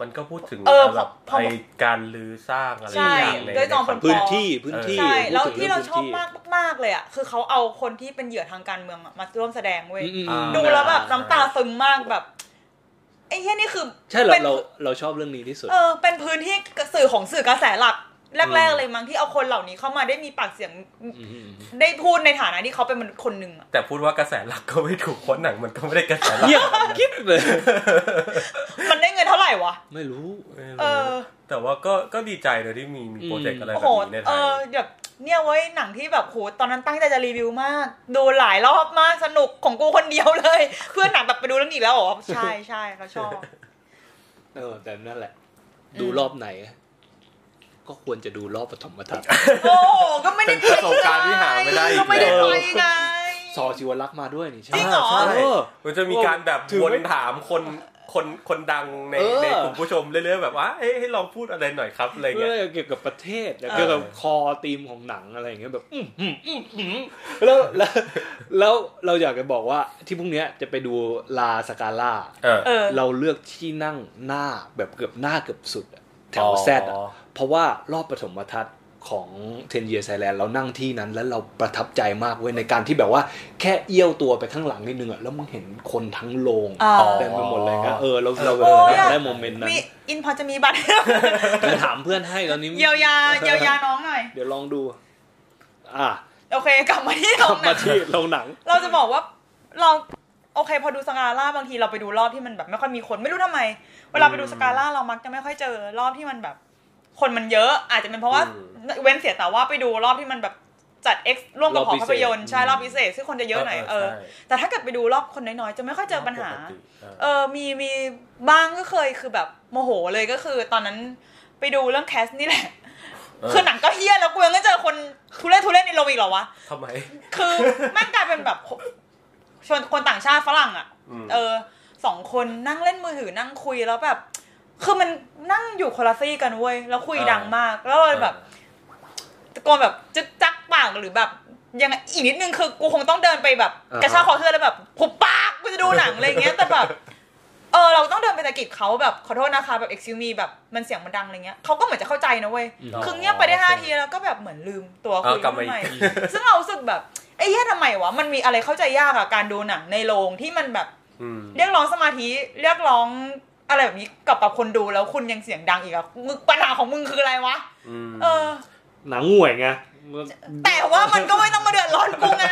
S2: มันก็พูดถึง
S1: เออ
S2: แบบ
S1: พอ
S2: ไอการลือสร้างอะไร
S1: ใช่
S2: อย่างใน
S1: ด้วยจอมพล
S2: ใน
S3: พื้นที่พื้นที่
S1: ใช่แล้ว
S3: พูดถึง
S1: ที่เราชอบ
S3: พื้น
S1: มากมากๆเลยอะคือเขาเอาคนที่เป็นเหยื่อทางการเมืองอะมาร่วมแสดงเว้ย
S3: อืม
S2: อ่า
S1: ดูแล้วแบบน้ำตาซึมมากแบบไอ้เหี้ยนี่คือ
S3: ใช่เรา
S1: เป็น
S3: เราเราชอบเรื่องนี้ที่สุด
S1: เออเป็นพื้นที่สื่อของสื่อกระแสหลัก แรก ๆ เลยมั้งที่เอาคนเหล่านี้เข้ามาได้มีปากเสียง
S3: ม
S1: ได้พูดในฐานะที่เขาเป็นมนุษย์คนหนึ่งอะ
S2: แต่พูดว่ากระแสหลักก็ไม่ถูกเพราะหนังมันก็ไม่ได้กระแสหลัก
S3: เงียบกิ๊บเลย
S1: มันได้เงินเท่าไหร่วะ
S3: ไม่รู้
S2: ไม่รู้
S1: เออ
S2: แต่ว่าก็ก็ดีใจเลยที่มีมีโปรเจกต์อะไร
S1: โอ้
S2: แบ
S1: โห
S2: บนี้ในไท
S1: เอยอแบบเนี่ยเว้ยหนังที่แบบโหตอนนั้นตั้งใจจะรีวิวมาก ดูหลายรอบมากสนุกของกูคนเดียวเลย เพื่อนหนังแบบไปดูเรื่องนี้อีกแล้วเหรอใช่ใช่เขาชอบ
S3: เออแต่นั่นแหละ ดูรอบไหน ก็ควรจะดูรอบปฐมทัศน์
S1: โอ้โหก็ไม่ได้
S2: เป็นประสบการณ์ที่หาไม่ได้อีก
S1: ก็ไม่ได้
S2: แล้ว
S1: ไปไง
S3: ซอชิวรักษ์มาด้วยนี่ใช่
S1: จริงเหรอ
S2: ใช่
S3: เออ
S2: มันจะมีการแบบ
S3: ถือ
S2: วน
S3: ไม่
S2: ถามคนคนคนดังใน
S3: เออ
S2: ในกลุ่มผู้ชมเรื่อยๆแบบว่าเอ้ยให้ลองพูดอะไรหน่อยครับอะไร
S3: เรื่
S2: เงี้ย
S3: องเกี่ยวกับประเทศ
S1: เออ
S3: เกี่ยวกับคอธีมของหนังอะไรอย่างเงี้ยแบบอื้อหืออื้อหือแล้วแล้วแล้วเราอยากจะบอกว่าที่พรุ่งเนี้ยจะไปดูลาสกาล่า
S2: เออ
S1: เออ
S3: เราเลือกที่นั่งหน้าแบบเกือบหน้าเกือบสุดอะแถ
S2: อ๋
S3: ว
S2: อ
S3: แซดอะ เพราะว่ารอบปฐมทัศน์ของเทนเยียไซแลนด์เรานั่งที่นั้นแล้วเราประทับใจมากเว้ยในการที่แบบว่าแค่เอี้ยวตัวไปข้างหลังนิดนึงอะแล้วมึงเห็นคนทั้งโรง
S1: อ๋อ
S3: เต็มไปหมดเลยนะเออเราเราแบบ
S1: โอ้ย
S3: อยากได้โมเมนต์นั้น
S1: มีอินพอจะมีบัตร
S3: เดี๋ยวถามเพื่อนให้ตอนนี้
S1: เยียวยาเยียวยาน้องหน่อย
S3: เดี๋ยวลองดู อะ
S1: โอเคกลับมาที่
S3: ก
S1: น้
S3: ลั
S1: อบงหนั
S3: มางที่โรงหนัง
S1: เราจะบอกว่าเราโอเค พอดูสกาล่าบางทีเราไปดูรอบที่มันแบบไม่ค่อยมีคนไม่รู้ทำไม เวลาไปดูสกาล่าเรามักจะไม่ค่อยเจอรอบที่มันแบบ คนมันเยอะ อาจจะเป็นเพราะว่า
S2: อืม
S1: เว้นเสียแต่ว่าไปดูรอบที่มันแบบจัด X ร่วมกับ
S3: รอบ
S1: หอ
S3: พิเศษ
S1: ภาพยนตร์ใช่
S3: อืม
S1: รอบพิเศษ ซึ่งคนจะเยอะหน่อยเออ
S2: ใช่
S1: แต่ถ้าเกิดไปดูรอบคนน้อยๆ จะไม่ค่อยเจอปัญหา
S2: ปกติเออ
S1: เออมีมีบ้างก็เคยคือแบบโมโหเลยก็คือ ตอนนั้นไปดูเรื่องแคสนี่แหละ
S2: เออ
S1: คือหนังก็เฮี้ยแล้วกูยังไม่เจอคนทุเรศทุเรศในโรงอีกเหรอวะ
S2: ทำไม
S1: คือแม่งกลายเป็นแบบชวนคนต่างชาติฝรั่งอะ
S2: อืม
S1: เออสองคนนั่งเล่นมือถือนั่งคุยแล้วแบบ คือมันนั่งอยู่คนละซี่กันเว้ยแล้วคุยดังมาก แล้วเลยแบบตะโกนแบบจึ๊กจักปากหรือแบบยังไงอีกนิดนึงคือกูคงต้องเดินไปแบบ
S3: อ่าฮะ
S1: กระชากคอเสื้อแล้วแบบหุบปากกูจะดูหนังอะไรอย่างเงี้ยแต่แบบเออเราต้องเดินไปตะกิดเขาแบบขอโทษนะคะแบบ excuse me แบบมันเสียงมันดังอะไรเงี้ยเขาก็เหมือนจะเข้าใจนะเว้ย
S2: อ๋อ
S1: คือเงียบไปได้ห้าทีแล้วก็แบบเหมือนลืมตัวคุย
S2: เอากลับมา
S1: ขึ้นใหม่
S2: อีกที
S1: ซึ่งเรารู้สึกแบบไอ้เหี้ยทำไมวะมันมีอะไรเข้าใจยากอะการดูหนังในโรงที่มันแบบ
S2: อืม
S1: เรียกร้องสมาธิเรียกร้อง อะไรแบบนี้กับกับคนดูแล้วคุณยังเสียงดังอีกอะมึงปัญหาของมึงคืออะไรวะ
S2: อืม
S1: เออ
S3: หนังห่วยไง
S1: แต่ว่ามันก็ไม่ต้องมาเดือดร้อนกูไง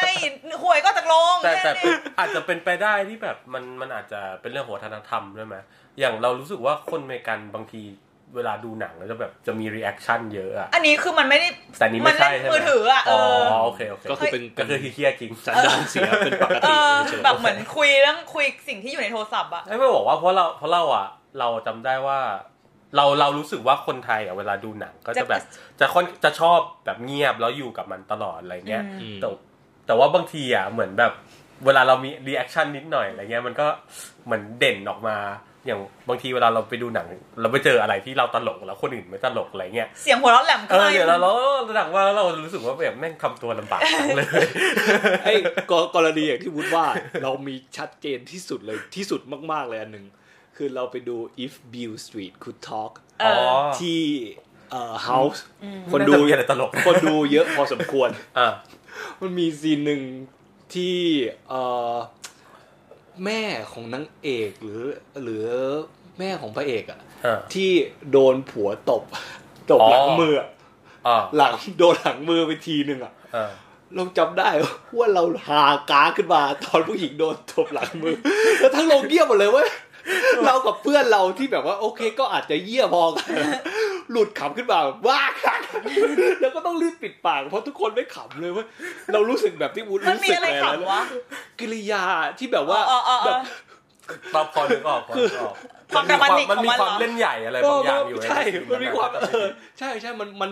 S1: หวยก็จากโรง
S2: แต่แต่
S1: แค่นี้
S2: อาจจะเป็นไปได้ที่แบบมันมันอาจจะเป็นเรื่องของวัฒนธรรมด้วยไหมอย่างเรารู้สึกว่าคนอเมริกันบางที เวลาดูหนังแล้วจะแบบจะมีรีแอคชั่นเยอะอะ
S1: อันนี้คือมันไม่ได้
S2: แต่นี้
S1: มั
S2: ไม่
S1: น
S2: ใช่
S1: เล่น
S2: ใช่ไหม
S1: มือถืออะเอ
S2: อ๋อ
S1: อ
S2: โอเคโอเค
S3: ก็คือเป็น
S2: ก็คือเฮี้ยจริง
S3: สันดานเสียเป็นปก
S1: เอ
S3: ติ
S1: อ
S3: เฉยๆ
S1: แบบเหมือนคุยเรื่องคุยสิ่งที่อยู่ในโทรศัพท์อะ
S2: ไอ้ไม่บอกว่าเพราะเราเพราะเราอะ เราจำได้ว่า เราเรารู้สึกว่าคนไทยอะเวลาดูหนังก็จะแบบจะค่อนจะชอบแบบเงียบแล้วอยู่กับมันตลอดอะไรเงี้ย
S3: อืม
S2: แต่แต่ว่าบางทีอะเหมือนแบบเวลาเรามี reaction นิดหน่อยอะไรเงี้ยมันก็เหมือนเด่นออกมา อย่างบางทีเวลาเราไปดูหนัง เราไปเจออะไรที่เราตลกแล้วคนอื่นไม่ตลกอะไรเงี้ย
S1: เสียงหัวเราะแหลม
S2: เออเดี๋ยวเราเราหนังว่าแล้วเรารู้สึกว่าแบบแม่งทำตัวลำบากจังเลย
S3: ไอ้กกรณีอย่างที่วุฒิว่า เรามีชัดเจนที่สุดเลยที่สุดมาก ๆ เลยอันหนึ่งคือเราไปดู if Bill Street could talk
S1: เอ
S2: อ๋อ
S1: อ
S3: ที่เอ่อ house คน
S2: น่า
S3: ดู
S2: จะมีอะไรตลก
S3: คนดูเยอะพอสมควร
S2: อ่า
S3: มันมีซีนหนึ่งที่เอ่อ แม่ของนางเอกหรือหรือแม่ของพระเอกอะ
S2: อ่า
S3: ที่โดนผัวตบตบหลังมืออะ
S2: อ่า
S3: หลังโดนหลังมือไปทีหนึ่งอะ
S2: อ่า
S3: เราจำได้ว่าเราหากาขึ้นมาตอนผู้หญิงโดนตบหลังมือ แล้วทั้งโรงเยี่ยมหมดเลยเว้ยเรากับเพื่อนเราที่แบบว่า โอเคก็อาจจะเยี่ยพอกัน หลุดขำขึ้นมาว้าคักแล้วก็ต้องรีบปิดปากเพราะทุกคนไม่ขำเลยเว้ยเรารู้สึกแบบที่วุ้น
S1: มัน
S3: รู้
S1: มี
S3: สึก
S1: อะไร
S3: เลย
S1: ขำวะ
S3: กิริยาที่แบบว่า
S1: อ๋ออ๋ออ๋อ
S3: แบบ
S2: ตอบพอนึกออกพอนึกออก
S1: ความดรามาติก
S2: มันมี
S1: ของมัน
S2: ความ
S1: เหรอ
S2: เล่นใหญ่อะไรบางอย่างอยู่
S3: ใช่
S2: ใน
S3: มันมีความ
S2: นั้น
S3: เออใช่ใช่มันมัน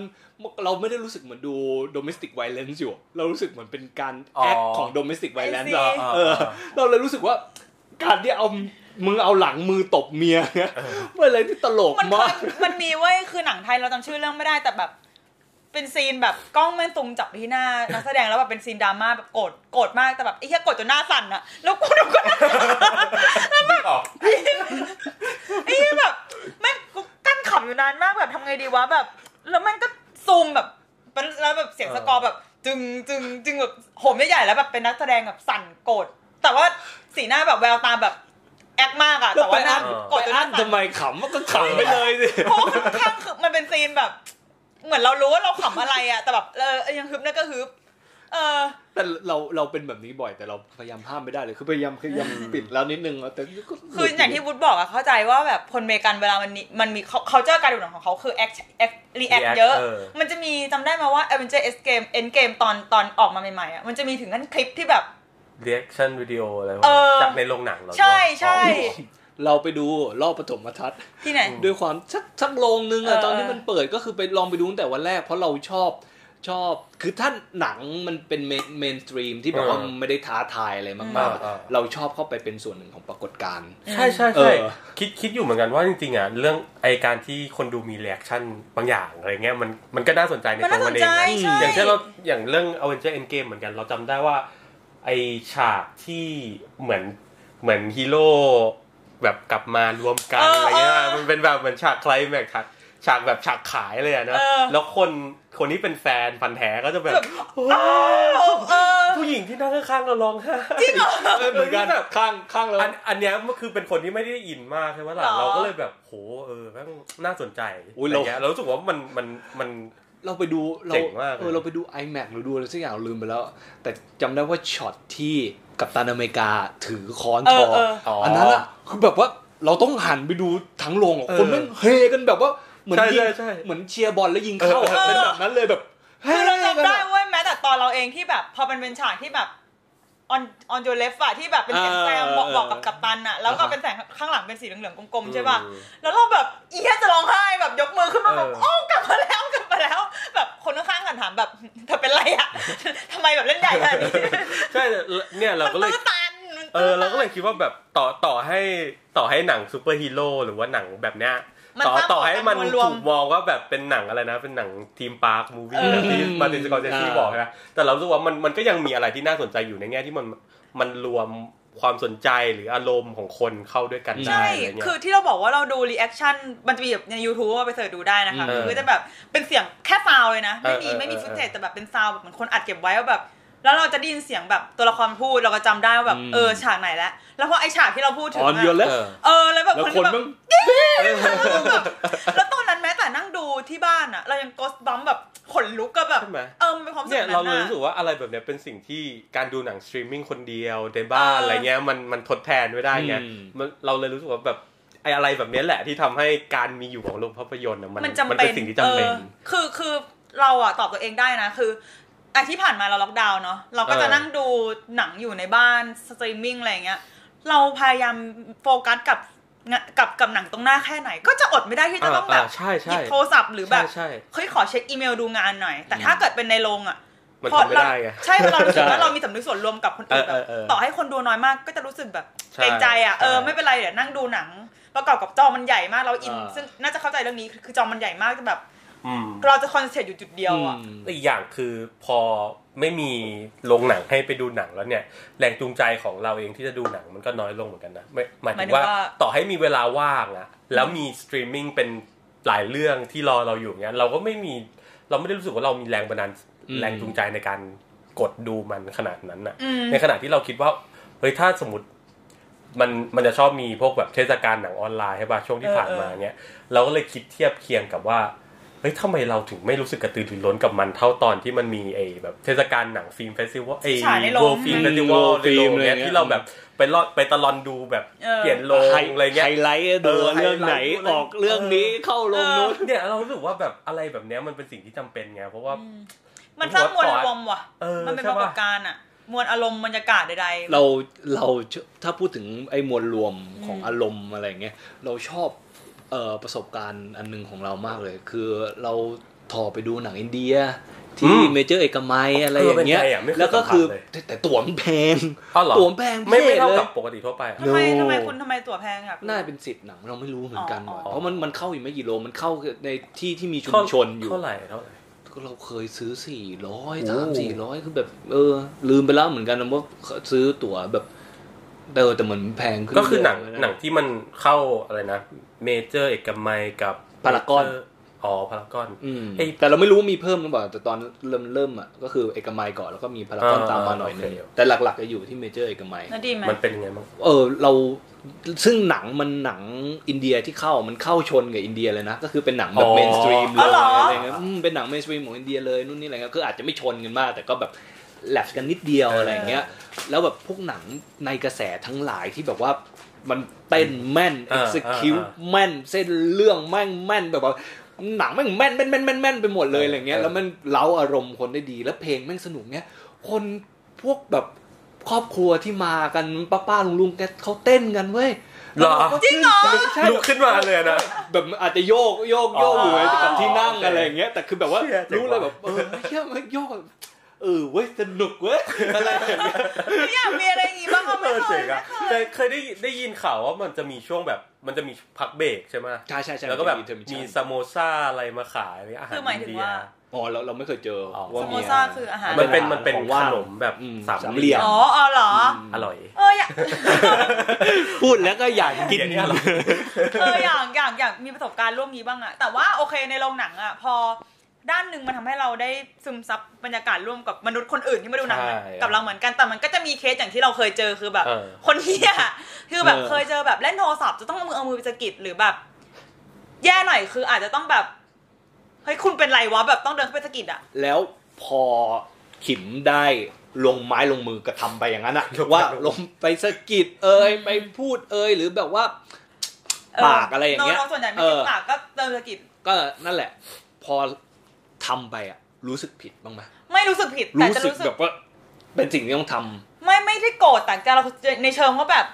S3: เราไม่ได้รู้สึกเหมือนดู domestic violence อยู่ เรารู้สึกเหมือนเป็นการแอคของ domestic violence
S1: ไอ้สิ
S3: อะเออเราเลยรู้สึกว่าการที่เอา มึงเอาหลังมือตบเมียเนี่ยเป็นอะไรที่ตลก
S1: มันเค
S3: มายก
S1: มันมีเว้ยคือหนังไทยเราจำชื่อเรื่องไม่ได้แต่แบบ เป็นซีนแบบกล้องแม่งตุงจับไปที่หน้านักแสดงแล้วแบบเป็นซีนดราม่าแบบโกรธโกรธมากแต่แบบไอ้เหี้ยโกรธจนหน้าสั่นอะแล้วกูดูก็
S2: นึกออก
S1: ไอ้เหี้ยแบบแม่งกูกั้นขำอยู่นานมากแบบทำไงดีวะแบบ แล้วแม่งก็ซูมแบบแล้วแบบเสียงสกอร์แบบ จึงจึงจึงแบบโหมใหญ่ๆแล้วแบบเป็นนักแสดงแบบสั่นโกรธแต่ว่าสีหน้าแบบแววตาแบบ act มากอะ
S3: แล้ว
S1: แต่
S3: ไป
S1: ว่าหน้า
S3: อัน
S1: โกรธ
S3: ไป
S1: จนห
S3: อั
S1: น้านสั่น
S3: ทำไมขำมันก็ขำไปเลยสิ
S1: เพราะว่าค่อนข้างคือมันเป็นซีนแบบ เหมือนเรารู้ว่าเราขำอะไรอะแต่แบบเออยังฮึบนั่นก็ฮึบเออ
S3: แต่เราเราเป็นแบบนี้บ่อยแต่เราพยายามห้ามไม่ได้เลยคือพยายามพยายามปิดแล้วนิดนึงแต่ก็
S1: คืออย่างที่วุฒิบอกอะเข้าใจว่าแบบคนเมกันเวลามันมีมันมีเขาเขาเจอการดูหนังของเขาคือ act act react
S2: react
S1: เยอะ
S2: เออ
S1: มันจะมีจำได้ไหมาว่า Avenger End Game End Game ตอนตอนออกมาใหม่ๆอะมันจะมีถึงขั้นคลิปที่แบบ
S2: reaction วิดีโออะไรวะ
S1: เออ
S2: จากในโรงหนังเหรอ
S1: ใช่ใช่
S3: เราไปดูรอบปฐมทัศน์
S1: ที่ไหน
S3: ด้วยความสักสักโรงนึงอะ
S1: เออ
S3: ตอนที่มันเปิดก็คือไปลองไปดูตั้งแต่วันแรก เพราะเราชอบชอบคือถ้าหนังมันเป็น mainstream ที่แบบว่ามันไม่ได้ท้าทายอะไรมากๆอะเราชอบเข้าไปเป็นส่วนหนึ่งของปรากฏการณ์
S2: ใช่ใช่
S3: เอ
S2: ใช่
S3: อ
S2: คิดคิดอยู่เหมือนกันว่าจริงๆอะเรื่องไอการที่คนดูมี reaction บางอย่างอะไรเงี้ยมันมันก็น่าสนใจใน
S1: มัน
S2: ตัว
S1: น่าส
S2: มัน
S1: น
S2: เอ
S1: ใจ
S2: งนะ
S1: ใช่
S2: อย่างเช่นเราอย่างเรื่อง Avenger Endgame เหมือนกันเราจำได้ว่า ไอฉากที่เหมือนเหมือนฮีโร่แบบกลับมารวมกัน
S1: เอออ
S2: อะไรเงี้ย
S1: เออ
S2: มันเป็นแบบเหมือนฉากไคลแม็กซ์ฉากฉากแบบฉากขายเลยอะนะ
S1: เออ
S2: แล้วคนคนที่เป็นแฟนพันธ์แท้ก็จะแบบ
S1: แบบอ้าวเออ
S2: ผู้หญิงที่นั่งข้างๆเราร้องไห้
S1: จริงเหรอ
S3: เออเหมือนกัน
S2: แบบ
S3: ข้างข้างเรา
S2: อันอันเนี้ยมันคือเป็นคนที่ไม่ได้อินมากใช่ไหมล่ะ
S1: หรอ
S2: เราก็เลยแบบโหเออแม่งน่าสนใจ
S3: อุ๊ย
S2: อะไร
S3: เรา
S2: เงี้ยเรารู้สึกว่ามันมันมัน
S3: เราไปดูเรา
S2: เจ๋งมากเลย
S3: เออเราไปดู iMac หรือดูอะไรสักอย่างลืมไปแล้ว แต่จำได้ว่าช็อตที่กัปตันอเมริกาถือค้อน
S1: เอ
S3: ท
S1: อ
S3: อ
S1: เออ
S2: อ๋อ
S3: อันนั้นอะคือแบบว่าเราต้องหันไปดูทั้งโรงอะ
S2: เออ
S3: คนแม่งเฮกันแบบว่าเหมือน
S2: ใช่
S3: ยิง
S2: ใช่ใช่
S3: เหมือนเชียร์บอลแล้วยิงเข้าอะ
S1: เออ
S3: เป็นแบบนั้นเลยแบบ
S1: คือเรา
S3: เฮ้กัน
S1: จำได้
S3: อะ
S1: เว้ยแม้แต่ตอนเราเองที่แบบ พอเป็นเป็นฉากที่แบบ on on your left อะที่แบบเป็นเสียงแซมบอก
S3: เออ
S1: บอกกับกัปตันอะแล้วก็
S3: อ่าฮะ
S1: เป็นแสงข้างหลังเป็นสีเหลืองๆกลมๆใช่ป่ะ
S2: อืม
S1: แล้วเราแบบอีแค่จะร้องไห้แบบยกมือขึ้นมาแบบ
S2: เออ
S1: โอ้กลับมาแล้วกลับมาแล้วแบบคนข้างๆกันถามแบบเธอเป็นไรอะทำไมแบบเล่นใหญ่ขนาดนี้
S2: ใช่เนี่ยเราก็เลย
S1: ตื้อตันมัน
S2: เอ
S1: ตื้
S2: อ
S1: ตัน
S2: เราก็เลยคิดว่าแบบต่อต่อให้ต่อให้หนังซูเปอร์ฮีโร่หรือว่าหนังแบบเนี้ย
S1: มัน
S2: ต่อ
S1: สร้าง
S2: ต่อให้มัน
S1: มวลรวม
S2: ถูกมองว่าแบบเป็นหนังอะไรนะ เป็นหนัง theme park movie
S1: เออ
S2: ที่มาร์ตินสกอร์เซซี
S3: อ่า
S2: บอกนะแต่เรารู้สึกว่ามันมันก็ยังมีอะไรที่น่าสนใจอยู่ในแง่ที่มันมันรวม ความสนใจหรืออารมณ์ของคนเข้าด้วยกันได้
S1: ใช่
S2: อะไรเงี้ย
S1: คือที่เราบอกว่าเราดู reaction มันจะมีแบบใน YouTube ว่าไป search ดูได้นะคะ
S2: เออ
S1: คือจะแบบเป็นเสียงแค่ sound เลยนะ ไม่มี
S2: เออเออ
S1: ไม่มี
S2: เออ
S1: footage แต่แบบเป็น sound แบบเหมือนคนอัดเก็บไว้ว่าแบบ แล้วเราจะได้ยินเสียงแบบตัวละครพูดเราก็จำได้ว่าแบบ
S3: อืม
S1: เออฉากไหนแล้วแล้วพอไอฉากที่เราพูดถึง
S3: on
S1: อะ
S3: your
S2: เอ
S3: left
S2: อ
S1: เออแล้วแบบ
S3: แล้ว
S1: คน
S3: คน
S1: ที่แบบ
S3: มึง
S1: แบบแล้วตอนนั้นแม้แต่นั่งดูที่บ้านอะเรายังกสบัมแบบขนลุกก็แบบ
S2: ใช่ไหม
S1: เออมันเป็นความรู้สึ
S2: เนี่
S1: ก
S2: ย
S1: นั้
S2: เรา
S1: น
S2: เลย
S1: อะ
S2: รู้สึกว่าอะไรแบบเนี้ยเป็นสิ่งที่การดูหนังสตรีมมิ่งคนเดียวในบ้าน
S1: เอออ
S2: อะไรเงี้ยมันมันทดแทนไม่ได้ไง
S3: อืม
S2: มันเราเลยรู้สึกว่าแบบไอ้อะไรแบบเนี้ยแหละที่ทำให้การมีอยู่ของโรงภาพยนตร์อะมัน
S1: มันจำ
S2: มัน
S1: เป็
S2: เป็นนสิ่งที่จำเป็น
S1: ออคือคือเราอะตอบตัวเองได้นะคือ อะที่ผ่านมาเราล็อกดาวน์เนาะเราก็จะ
S2: เออ
S1: นั่งดูหนังอยู่ในบ้านสตรีมมิ่งอะไรอย่างเงี้ย เราพยายามโฟกัสกับงะกับกับหนังตรงหน้าแค่ไหน ก็จะอดไม่ได้ที่จะต้องแบบ
S2: อ่าใช่ใช่
S1: หยิบโทรศัพท์หรือแบบ
S2: ใช่ใช่
S1: เฮ้ยขอเช็คอีเมลดูงานหน่อย แต่ถ้าเกิดเป็นในโรงอะ
S2: มัน
S1: พอ
S2: ทำไม่
S1: เรา
S2: ได้ไง
S1: ใช่เรารู้สึกว่า
S3: ใช่
S1: เรามีสำนึกส่วนรวมกับคนอื่น
S2: เอ
S1: แบ
S2: อบเออเออ
S1: ต่อให้คนดูน้อยมากก็จะรู้สึกแบบ
S2: ใช่
S1: เกรงใจอะเออ
S2: ใช่
S1: ไม่เป็นไรเดี๋ยวนั่งดูหนังประกอบกับจอมันใหญ่มากเราอิน
S3: อ่า
S1: ซึ่งน่าจะเข้าใจเรื่องนี้คือคือจอมันใหญ่มากจะแบบ
S2: อืม
S1: เราจะ concentrate อยู่จุดเดียวอะ
S3: ม
S2: อีกอย่างคือพอไม่มีโรงหนังให้ไปดูหนังแล้วเนี่ย แรงจูงใจของเราเองที่จะดูหนังมันก็น้อยลงเหมือนกันนะไม่หมาย
S1: หมา
S2: ถึ
S1: ย
S2: ง
S1: ถึง
S2: ว่า
S1: ว่า
S2: ต่อให้มีเวลาว่างอะแล้วมีสตรีมมิ่งเป็นหลายเรื่องที่รอเราอยู่เงี้ยเราก็ไม่มีเราไม่ได้รู้สึกว่าเรามีแรงบันดาล
S3: อืม
S2: แรงจูงใจในการกดดูมันขนาดนั้นอะ
S1: อืม
S2: ในขณะที่เราคิดว่าเฮ้ยถ้าสมมติมันมันจะชอบมีพวกแบบเทศกาลหนังออนไลน์ใช่ป่ะช่วงที่ผ่านมาเนี้ยเราก็เลยคิดเทียบเคียงกับว่า เฮ้ยทำไมเราถึงไม่รู้สึกกระตือรือร้นกับมันเท่าตอนที่มันมีไอ้แบบเทศกาลหนังฟิล์มเฟสติวัลไอ้
S1: ฉายในโรง
S2: โวฟิล์มเฟสติวัล
S3: World
S2: ในโรง
S3: Film
S2: เนี้ย
S3: อะไรเงี้ย
S2: ที่เราแบบไปลอดไปตะลอนดูแบบ
S1: เออ
S2: เปลี่ยนโรง
S3: ไฮ
S2: อะไรเงี้ย
S3: ไฮไลท์ดู
S2: เออ
S3: เรื่องไหน
S2: ไฮไลท์
S3: ออกเรื่องนี้เข้าโรงนู้น
S2: เนี่ยเรารู้สึกว่าแบบอะไรแบบเนี้ยมันเป็นสิ่งที่จำเป็นไงเพราะว่า
S1: มันสร้างมวลรวมว่ะ
S2: เออ
S1: มันเป็น
S2: ใช่
S1: ป
S2: ปะ
S1: รากฏการณ์อะมวลอารมณ์บรรยากาศใดๆ
S3: เราเราถ้าพูดถึงไอ้มวลรวมของอารมณ์อะไรเงี้ยเราชอบ เอ่อประสบการณ์อันหนึงของเรามากเลย คือเราถอไปดูหนังอินเดีย ที่
S2: อืม
S3: เมเจอร์เอกมัยอะไรอย่างเงี้ย
S2: เออเป็นไงอะไม่เคย
S3: แล้วก็คือ
S2: สัมผัสเลย
S3: แต่ตั๋วมันแพง
S2: อ้าวเหรอ
S3: ตั๋วมันแพง
S2: ไม่ไม่
S3: พิศษ
S2: เท่า
S3: ลย
S2: กับปกติทั่วไปอะ
S1: ทำไม
S3: No
S1: ทำไมคุณทำไมตั๋วแพงอะ
S3: น่าเป็นสิทธิ์หนังเราไม่รู้เหมือนกัน
S1: อ๋อ
S3: ว่ะ
S1: อ๋อ
S3: เพราะมันมันเข้าอยู่ไม่กี่โลมันเข้าในที่ที่มีชุม
S2: เท่า
S3: ชนอยู่
S2: เท่าไหร่เท่าไหร่
S3: ก็เราเคยซื้อสี่ร้อย
S2: โอ้
S3: สามสี่ร้อยคือแบบเออ ลืมไปแล้วเหมือนกันนะว่าซื้อตั๋วแบบ เออแต่เหมือนแพงขึ้น
S2: ก็คือหนัง
S3: เรื่ยๆ
S2: หนังที่มันเข้าอะไรนะเมเจอร์เอกมัยกับ
S3: พารากอน
S2: Major อ๋อพารากอน
S3: อืม
S2: ไอ้
S3: แต่เราไม่รู้ว่ามีเพิ่มหรือเปล่าแต่ตอนเริ่มเริ่มอะก็คือเอกมัยก่อนแล้วก็มีพารากอน
S2: อ่า
S3: ตามมาหน่อยนึง
S2: โอเค
S3: แต่หลักๆจะอยู่ที่เมเจอร์เอกมัย
S1: น่าดีไหม
S2: มันเป็นยังไงบ้าง
S3: เออเราซึ่งหนังมันหนังอินเดียที่เข้ามันเข้าชนกับอินเดียเลยนะ ก็คือเป็นหนังแบบ
S2: อ๋อ
S3: mainstream เล
S1: อ๋อยเหรออ
S3: อะไรเงี้ยอืมเป็นหนัง mainstream ของอินเดียเลยนู่นนี่อะไรเงี้ยคืออาจจะไม่ชนกันมาก แต่ก็แบบ แลบกันนิดเดียวอะไรเงี้ยแล้วแบบพวกหนังในกระแสทั้งหลายที่แบบว่ามันเต้นแม่น
S2: อ่า
S3: execute
S2: อ่า
S3: แม่นเส้นเรื่องแม่งแม่นแบบว่าหนังแม่งแม่นแม่นแม่นแม่นแม่นไปหมดเลยอะไรเงี้ย
S2: เออ
S3: แล้วมันเล้าอารมณ์คนได้ดีแล้วเพลงแม่งสนุกเงี้ยคนพวกแบบครอบครัวที่มากันป้าป้าลุงลุงแกเขาเต้นกันเว้ย
S2: เหรอ
S3: แล้วาก็ขึ้นใช่
S2: ลุกขึ้นมาเลยนะ
S3: แบบอาจจะโยกโยกโยกอยู่
S2: อ๋อ
S3: กับที่นั่ง
S2: โอเค
S3: อะไรอย่างเงี้ยแต่คือแบบว่า
S2: เชี่ยเจ๋ง
S3: รู้เลย
S2: ว่ะ
S3: แบบเออเฮียมันโยกแบบ เออเว้ยสนุกเว้ยอะไรอย่างเงี้ย
S1: ไม่อยากมีอะไรอย่างงี้บ้างเขา
S2: เอ
S1: ไม่
S2: อ
S1: เค
S2: เจ๋
S1: ย
S2: งอะแต่เคยได้ได้ยินข่าวว่ามันจะมีช่วงแบบมันจะมีพักเบรกใช่ไหม
S3: ใช่ใช่ใช่
S2: แล้วก็แบบ
S3: intermission
S2: มีสโมซาอะไรมาขายอาหาร
S1: คือหมายถึง
S2: อินเดี
S1: ว่า
S3: อ๋อเราเราไม่เคยเจอ
S2: อ๋อ
S3: ว่า
S1: สโม
S3: มี
S1: ซ่าคืออาหาร
S2: มันเป็นมันเป็น
S3: ของ
S2: ข
S3: ว่าง
S2: นมแบบ
S3: อืม
S2: สาม
S3: สาม
S2: เห
S3: เหลี่
S2: ลี่ย
S3: ย
S2: ม
S3: ม
S1: อ๋ออ๋อเหรอ
S2: อร่อย
S1: เอออยาก
S3: พูดแล้วก็อยากกิน
S2: เดี๋ยวนี้อร่อย
S1: เอออยากอยากอยากมีประสบการณ์ร่วมนี้บ้างอะแต่ว่าโอเคในโรงหนังอะพอ ด้านหนึ่งมันทำให้เราได้ซึมซับบรรยากาศร่วมกับมนุษย์คนอื่นที่มาดูหนัง
S2: ใช่
S1: กับเราเหมือนกันแต่มันก็จะมีเคสอย่างที่เราเคยเจอคือแบบ
S2: เออ
S1: คนเที่ยคือแบบ
S3: เออ
S1: เคยเจอแบบเล่นโทรศัพท์จะต้องเอามือเอามือไปสะกิดหรือแบบ แย่หน่อยคืออาจจะต้องแบบเฮ้ยคุณเป็นไรวะแบบต้องเดินเข้าไปสะกิดอะ
S3: แล้วพอขิมได้ลงไม้ลงมือกระทำไปอย่างนั้นอะ
S2: ลงไม้
S3: ว่า
S2: ลงมือ
S3: ลงไปสะกิดเอ่ยไปพูดเอ่ยหรือแบบว่า
S1: เออ
S3: ปากอะไรอย่างเงี้ย
S1: น้องๆส่วนใหญ่ไม่
S3: เอ
S1: ใช่
S3: อ
S1: ปากก็เดินสะกิด
S3: ก็นั่นแหละ พอ ทำไปอะรู้สึกผิดบ้างไหม
S1: ไม่รู้สึกผิดแต่
S3: รู้
S1: จะ
S3: สึก
S1: รู้สึก
S3: แบบว่า เป็นสิ่งที่ต้องทำ
S1: ไม่ไม่ได้โกรธแต่จะเราในเชิงว่าแบบ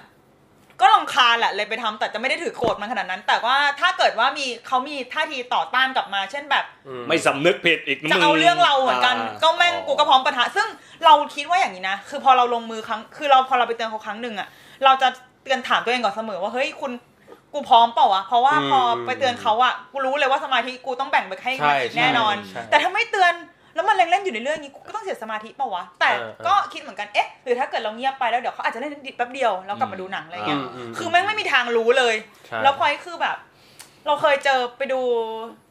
S1: ก็ลำคาญแหละเลยไปทำแต่จะไม่ได้ถือโกรธมันขนาดนั้น แต่ว่าถ้าเกิดว่ามีเขามีท่าทีต่อต้านกลับมา เช่นแบบ
S2: อื
S3: ไม่สำนึกผิดอีกนะ
S1: จะ
S3: มึ
S1: เอาเรื่องเราเหมือนกันาก็แม่งกูก็พร้อมปะทะซึ่งเราคิดว่าอย่างนี้นะคือพอเราลงมือครั้ง คือเราพอเราไปเตือนเขาครั้งหนึ่งอะเราจะเตือนถามตัวเองก่อนเสมอว่าเฮ้ยคุณ กูพร้อมเปล่าวะ เพราะว่าพอไปเตือนเขาอะกูรู้เลยว่าสมาธิกูต้องแบ่งไปให้มันอีกแน่นอน
S2: ใช่
S1: แต่ถ้าไม่เตือนแล้วมันเล่นเล่นๆอยู่ในเรื่องนี้กูก็ต้องเสียสมาธิเปล่าวะ แต่
S2: เออเออ
S1: ก็คิดเหมือนกันเอ๊ะหรือถ้าเกิดเราเงียบไปแล้วเดี๋ยวเขาอาจจะเล่นแป๊บเดียวแล้วกลับมาดูหนังอะไรเงี้ย
S2: อืมอืม
S1: คือแม่งไม่มีทางรู้เลย
S2: ใช่
S1: แล้วพอยคือแบบ เราเคยเจอไปดู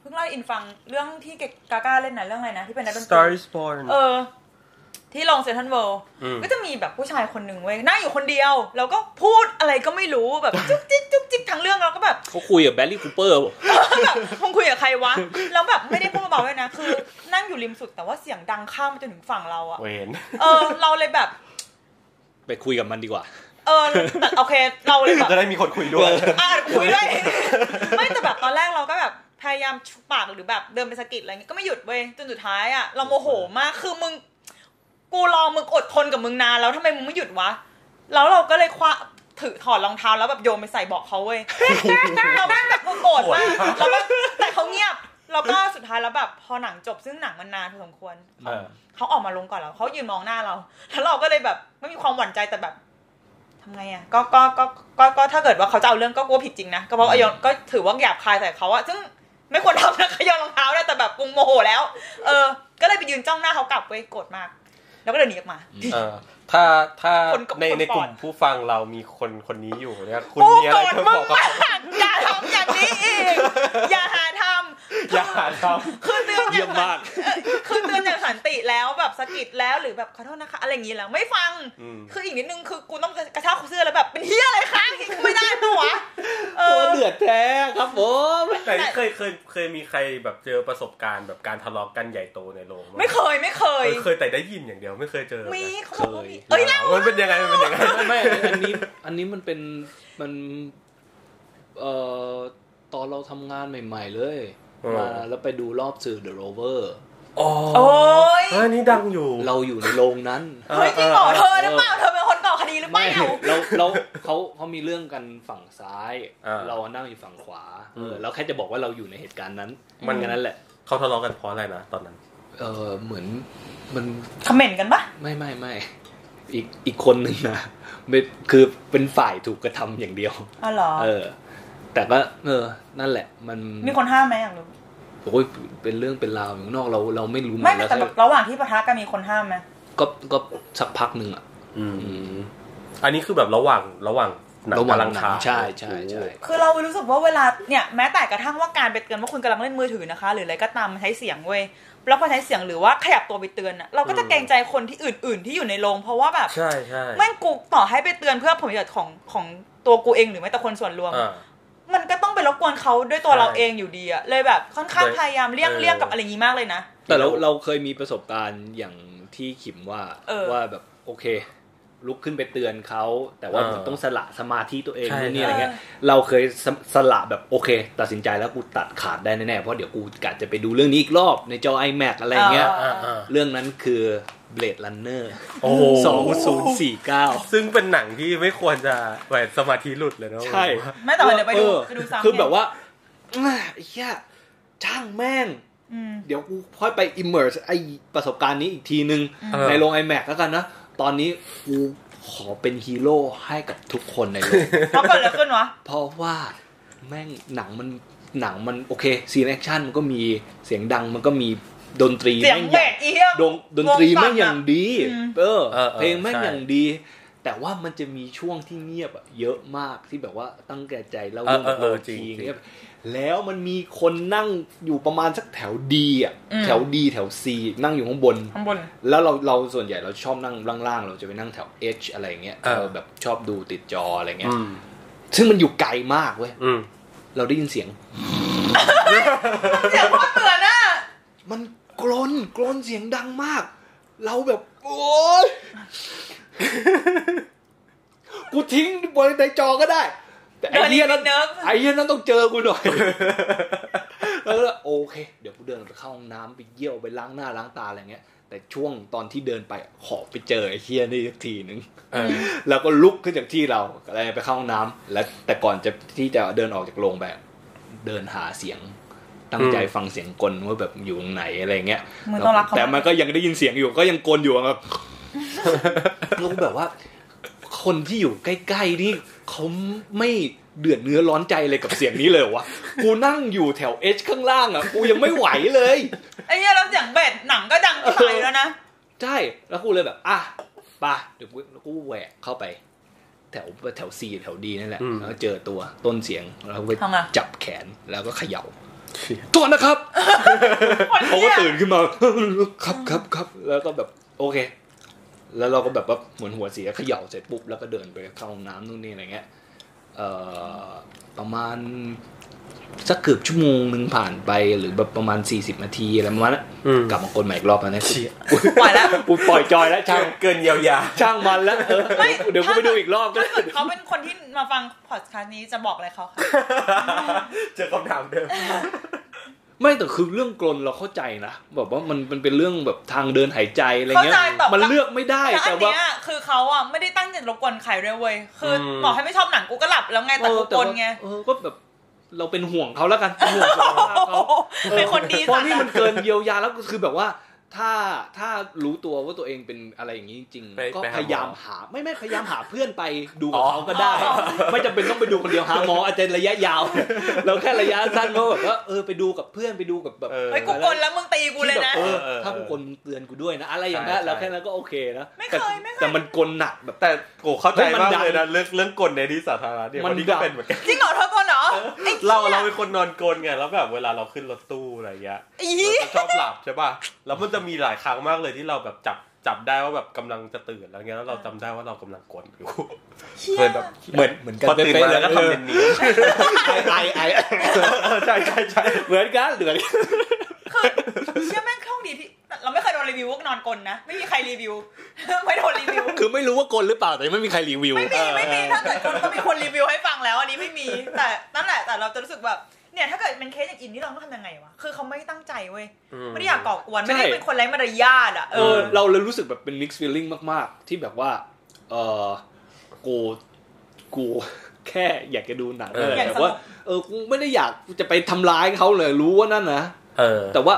S1: เพิ่งเล่าให้อินฟังเรื่องที่กาก้าเล่นนะเรื่องอะไรนะที่เป็นนักดนตรี
S2: Star is Born
S1: เออ ที่โรงเซนทรัลเวิลด์
S2: อืม
S1: ก็จะมีแบบผู้ชายคนหนึ่งเว้ยนั่งอยู่คนเดียว แล้วก็พูดอะไรก็ไม่รู้แบบจุ๊กจิ๊กจุ๊กจิ๊กทั้งเรื่องเราก็แบบ
S3: เขาคุยกับแบรดลีย์คูเปอร์
S1: แบบมึงคุยกับใครวะแล้วแบบไม่ได้พูดเบาๆด้วยนะคือ นั่งอยู่ริมสุดแต่ว่าเสียงดังข้ามมาจนถึงฝั่งเราอะ
S2: เวน
S1: เออเราเลยแบบ
S3: ไปคุยกับมันดีกว่า
S1: เออแต่โอเคเราเลยแบบ
S2: จะได้มีคนคุยด้วย
S1: อะคุยด้วยไม่แต่แบบตอนแรกเราก็แบบพยายามจุ๊ปากหรือแบบเดินไปสะกิดอะไรเงี้ยก็ไม่หยุดเว้ยจนสุดท้ายอะเราโมโหมากคือมึง กูรอมึงอดทนกับมึงนานแล้วทำไมมึงไม่หยุดวะ แล้วเราก็เลยคว้าถือถอดรองเท้าแล้วแบบโยนไปใส่เบาะเขาเว้ย เราแม่งแบบโกรธมากแล้วแบบแต่เขาเงียบ แล้วก็สุดท้ายแล้วแบบพอหนังจบซึ่งหนังมันนานพอสมควร
S2: เออ
S1: เขาออกมาลงก่อนแล้วเขายืนมองหน้าเรา แล้วเราก็เลยแบบไม่มีความหวั่นใจแต่แบบทำไงอะก็ก็ก็ก็ก็ถ้าเกิดว่าเขาจะเอาเรื่องก็กลัวผิดจริงนะก็เพราะว่าโยนก็ถือว่าหยาบคายใส่เขาอะซึ่งไม่ควรทำนะขยอนรองเท้าได้แต่แบบกุงโมโหแล้ว เออ ก็เลยไปยืนจ้องหน้าเขากลับเว้ยโกรธมาก แล้วก็เดินหนีออกมา
S2: เออถ้าถ้า
S1: คนกับ
S2: ใน
S1: คน
S2: ในกลุ่
S1: ก่
S2: ม
S1: อน
S2: ผู้ฟังเรามีคนคนนี้อยู่เนี่ยคุณ
S1: กู
S2: มีอะ
S1: โก
S2: ไร
S1: รธ
S2: จะ
S1: มึ
S2: บ
S1: ง
S2: อกกับ
S1: มา
S2: เขา
S1: กอย่าทำอย่างนี้อีก อย่าหาทำ
S2: อย่าหาท
S1: คือเตือนอ
S3: เยี่ย
S1: ย่ามง
S3: มาก
S1: เออคือเตือนอย่างสันติแล้วแบบสะกิดแล้วหรือแบบขอโทษนะคะ อะไรอย่างนี้แล้วไม่ฟังำ
S2: อืม
S1: คืออีกนิดนึงคือกูต้องกระชากเสื้อแล้วแบบเป็นเฮียอะไรคะไม่ได้ปะวะเอ
S3: โอ้
S1: อ
S3: เดือดแท้ครับผม
S2: แต่นี่เคยเคยเคยมีใครแบบเจอประสบการณ์แบบการทะเลาะกันใหญ่โตในโรงบ้างห
S1: ไม่เคยไม่เคย
S2: เออเคยแต่ได้ยินอย่างเดียวไม่เคยเจอ
S1: มี
S2: นะ
S1: เขาบอกว่ามีเอ้ยเล่า
S2: มันเป็นยังไงมันเป็นยังไง
S3: ไม่ไม่อันนี้อันนี้มันเป็นมันเอ่อตอนเราทำงานใหม่ ๆ เลย
S2: เออ
S3: มาแล้วไปดูรอบสื่อ The Rover
S2: อ๋อ
S1: โอ้ย
S2: อันนี้ดังอยู่
S3: เราอยู่ในโรงนั้น
S2: เออ
S1: เฮ้ยจริงเหรอเธอหรือเปล่าเธอเป็นคนก่อคดีหรือเป
S3: ไม่
S1: ล่า
S3: เราเราเขาเขามีเรื่องกันฝั่งซ้าย
S2: อ่า
S3: เรานั่งอยู่ฝั่งขวา เออ
S2: ม
S3: เราแค่จะบอกว่าเราอยู่ในเหตุการณ์นั้น
S2: มัน
S3: แค่นั้นแหละ
S2: เขาทะเลาะกันเพราะอะไรนะตอนนั้น
S3: เออเหมือนมัน
S1: คอมเมนต์กันปะ
S3: ไม่ไม่ไม่ อีกอีกคนหนึ่งนะไม่คือเป็นฝ่ายถูกกระทำอย่างเดียว
S1: อ๋อเหรอ
S3: เออ แต่ก็เออ นั่นแหละ มัน
S1: มีคนห้ามไหมอยากรู้
S3: โอ้ยเป็นเรื่องเป็นราวอยู่ข้างนอกเราเราไม่รู้
S1: ไม่
S3: เหอน
S1: แต่
S3: แล้ว
S1: แบบระหว่างที่ปะทะกันมีคนห้ามไหม
S3: ก็ก็สักพักหนึ่งอะ
S2: อืมอันนี้คือแบบระหว่างระหว่างหนัง
S3: ระหว่าง
S2: กำลัง
S3: หนัง
S2: ถ่าย
S3: ใช่ใช่ใช่
S1: คือเรารู้สึกว่าเวลาเนี่ยแม้แต่กระทั่งว่าการไปเตือนว่าคุณกำลังเล่นมือถือนะคะ หรืออะไรก็ตามมันใช้เสียงเว้ย แล้วพอใช้เสียงหรือว่าขยับตัวไปเตือนอะเราก็จะเกรงใจคนที่อื่น ๆ ที่อยู่ในโรงเพราะว่าแบบ
S2: ใช่ใช่
S1: แม่งกูต่อให้ไปเตือนเพื่อผลประโยชน์ของของตัวกูเองหรือแม้แต่คนส่วนรวม
S2: อ่า
S1: มันก็ต้องไปรบกวนเขาด้วยตัว
S2: ใช่
S1: เราเองอยู่ดีอะเลยแบบค่อนข้าง
S2: โดย
S1: พยายามเลี่ยง
S2: เออ
S1: เลี่ยงกับอะไรอย่างนี้มากเลยนะ
S3: แต่เราเราเคยมีประสบการณ์อย่างที่ขิมว่า
S1: เออ
S3: ว่าแบบโอเค ลุกขึ้นไปเตือนเขาแต่ว่า
S2: เออ
S3: เหมือนต้องสละสมาธิตัวเอง
S2: ใช่
S3: นู่นนี่อะไรเงี้ย
S1: เออ
S3: เราเคยสสละแบบโอเค ตัดสินใจแล้วกูตัดขาดได้แน่ๆเพราะเดี๋ยวกูกะจะไปดูเรื่องนี้อีกรอบในจอ iMac อะไรเงี้ย
S2: อ่าอ่า
S3: เรื่องนั้นคือ Blade Runner
S2: โอ้โห
S3: สองศูนย์สี่เก้า
S2: ซึ่งเป็นหนังที่ไม่ควรจะแหวนสมาธิหลุดเลยนะ
S3: ใช่
S1: แม้แต่วันเดี๋ยวไปดู
S3: เออ
S1: ไปดูซ้ำ
S3: คือแบบว่าอะไอ้เหี้ยช่างแม่ง
S1: อืม
S3: เดี๋ยวกูค่อยไป immerse ไอประสบการณ์นี้อีกทีนึง
S2: เออ
S3: ในโรง IMAX แล้วกันนะ ตอนนี้กูขอเป็นฮีโร่ให้กับทุกคนในโลก
S1: เพราะเกิดอะไรขึ้นวะ
S3: เพราะว่าแม่งหนังมันหนังมันโอเคซีนแอคชั่นมันก็มีเสียงดังมันก็มีดนตรี
S1: เสียง
S3: แม่ง
S1: เบ
S3: อย่าง
S1: สอีเหี้ย
S3: ดงดนตรีแม่งอย่างดี
S1: อืม
S3: เออ
S2: เออเออ
S3: เพลงแม่ง
S2: ใช่
S3: อย่างดี แต่ว่ามันจะมีช่วงที่เงียบอะเยอะมากที่แบบว่าตั้งแก่ใจแล้ว
S2: เออ
S3: เรื่อง
S2: เออ
S3: โล
S2: เออจริง
S3: ที
S2: จริง
S3: เงียบ แล้วมันมีคนนั่งอยู่ประมาณสักแถวดีอะ
S1: อืม
S3: แถวดีแถวซีนั่งอยู่ข้างบน
S1: ข้างบน
S3: แล้วเราเราส่วนใหญ่เราชอบนั่งล่างๆเราจะไปนั่งแถว H อะไรเงี้ย
S2: เออ
S3: เราแบบชอบดูติดจออะไรเงี้ย
S2: อืม
S3: ซึ่งมันอยู่ไกลมากเว้ย
S2: อืม
S3: เราได้ยินเสียง
S1: เสียงโคตรเตือนอะ
S3: มันกรนกรนเสียงดังมาก เราแบบ โอ๊ยกูทิ้งบนในจอก็ได้ แต่ไอ้เหี้ยนั้น
S1: เนิร์ฟ
S3: ไอ้เหี้ยนั้นต้องเจอกูหน่อยแล้วก็โอเค เดี๋ยวกูเดินไปเข้าห้องน้ำไปเยี่ยวไปล้างหน้าล้างตาอะไรเงี้ย แต่ช่วงตอนที่เดินไปขอไปเจอไอ้เหี้ยนี่สักทีนึง
S2: เออ
S3: แล้วก็ลุกขึ้นจากที่เราอะไรไปเข้าห้องน้ำแล้วแต่ก่อนจะที่จะเดินออกจากโรงแบบเดินหาเสียงตั้งใจฟังเสียงกลว่าแบบอยู่ตรงไหนอะไรเงี้ย
S1: มึงต้องรักเขา
S3: แต่มันก็ยังได้ยินเสียงอยู่ก็ยังกลอยู่อะครับแล้วก็แบบว่า คนที่อยู่ใกล้ ๆ นี่เขาไม่เดือดเนื้อร้อนใจเลยกับเสียงนี้เลยเหรอวะ กูนั่งอยู่แถวเอชข้างล่างอะ กูยังไม่ไหวเลย
S1: ไอ้เหี้ยแล้วเสียงเบสหนังก็ดังที่ไหนแล้วนะ
S3: ใช่ แล้วกูเลยแบบ อะไป่ะเดี๋ยวกูกูแหวกเข้าไป แถวแถวซีแถวดีนั่นแหละ
S2: อืม
S3: แล้วก็เจอตัวต้นเสียง แล้วก็ไป
S1: ทำไง
S3: จับแขนแล้วก็เขย่าตัวนะครับเขาก็ตื่นขึ้นมา ครับครับครับ แล้วก็แบบ โอเค แล้วเราก็แบบว่าเหมือนหัวเสียเขย่าเสร็จปุ๊บแล้วก็เดินไปเข้าห้องน้ำนู่นนี่อะไรเงี้ยเอ่อประมาณสักเกือบชั่วโมงหนึ่งผ่านไปหรือแบบประมาณ 40นาทีอะไรประมาณนั้น
S2: อืม
S3: กลับมากดใหม่อีกรอบแล้วนะ
S2: เชี่ย
S1: ปล่อยแล้ว
S3: กูปล่อยจอยแล้วช่าง
S2: เกินเยียวยา
S3: ช่างมันแล้วเออ
S1: ไม่
S3: เดี๋ยวกูไปดูอีกรอบก็
S1: ถ้าเกิดเขาเป็นคนที่มาฟังพอดคาสต์นี้จะบอกอะไรเขาคะ
S2: เจอคำถามเดิม
S3: ไม่แต่คือเรื่องกลนเราเข้าใจนะแบบว่ามันมันเป็นเรื่องแบบทางเดินหายใจอะไรเงี้ย
S1: เข้าใจแต่
S3: มันเลือกไม่ได้
S1: แต่อั
S3: แต่
S1: น
S3: ว่า
S1: เนี้ยคือเขาอะไม่ได้ตั้งใจรบกวนใครด้วยเว้ยคืออ
S2: ม
S1: บอกให้ไม่ชอบหนังกูก็หลับแล้วไงแต่
S3: เออ
S1: กู
S3: แต่
S1: ก
S3: ว่า
S1: ลไง
S3: เออก็แบบเราเป็นห่วงเขาแล้วกันเป็นห่วงสุขภาพเขา
S1: เป็นคนดี
S3: เพราะ
S1: สัตว์
S3: นี่มันเกินเยียวยาแล้วก็คือแบบว่า ถ้าถ้ารู้ตัวว่าตัวเองเป็นอะไรอย่างนี้จริง
S2: ไป
S3: ๆก็
S2: ไปหาหมอ
S3: พยายามหา ไม่ไม่พยายามหาเพื่อนไปดูกับ
S2: อ๋อ
S3: เขาก็ได้ ไม่จำเป็นต้องไปดูคนเดียวหาหมออาจจะระยะยาว เราแค่ระยะสั้นก็แบบว่าเออไปดูกับเพื่อนไปดูกับแบบ
S2: เออ
S1: เฮ้ยกูกลแล้วมึงตีกูเลยนะ
S3: ที่แบบเออ
S2: เออ
S3: ถ้ากูกลเตือนกูด้วยนะ อะไรอย่างเงี้ย
S2: ใช่
S3: แล้วแค่นั้นก็โอเคนะ
S1: ไม่เคย
S3: แต่
S1: ไม่เคย
S3: แต่มันกลหนักแบบ
S2: แต่โกเข้าใจ
S3: เฮ้ยมัน
S2: มาก
S3: ดัง
S2: เลยนะเรื่องเรื่องกลในที่สาธารณะเนี่ย
S3: มัน
S2: วันนี้ก็
S3: ดัง
S2: เป็นเหมือนกัน
S1: จริงเหรอเธอกลเหรอไอ้
S2: เรา
S1: หี้ย
S2: เราเป็นคนนอนกลไงแล้วแบบเวลาเราขึ้นรถตู้อะไรเงี้ย
S1: อี
S2: เราจะชอบหลับใช่ป่ะแล้วมันจะมีหลายครั้งมากเลยที่เราแบบจับจับได้ว่าแบบกำลังจะตื่นแล้วเงี้ยแล้วเราจำได้ว่าเรากำลังกลอยู่
S1: เชี่ย
S2: เคยแบบ
S3: เหมือนเหมือนกัน
S2: พอตื่นมาแล้วก็ทำเนียน
S3: ไอไอไอ
S2: ๆใช่ใช่ใช่
S3: เหมือนกันเหมือนกัน
S1: คือเชื่อแม่งโชคดีที่เราไม่เคยโดนรีวิวว่านอนกลนะไม่มีใครรีวิวไม่โดนรีวิว
S3: คือไม่รู้ว่ากลหรือเปล่าแต่ไม่มีใครรีวิว
S1: ไม่มีไม่มีถ้าเกิดคนก็มีคนรีวิวให้ฟังแล้ว อันนี้ไม่มี แต่นั่นแหละแต่เราจะรู้สึกแบบ เนี่ยถ้าเกิดเป็นเคสอย่างอินนี่เราต้องทำยังไงวะคือเขาไม่ได้ตั้งใจเว้ยไม่ได้อยากก่อกวนไม่ได้เป็นคนไร้มารยาทอะเอ
S3: เอ
S1: อ
S3: อเราเลยรู้สึกแบบเป็น mixed feeling มาก ๆ ที่แบบว่าเออกูกูแค่อยากจะดูหนัง
S2: เออ
S3: แต่ว่าเออกูไม่ได้อยากจะไปทำร้ายเขาเลยรู้ว่านั่นนะ
S2: เออ
S3: แต่ว่า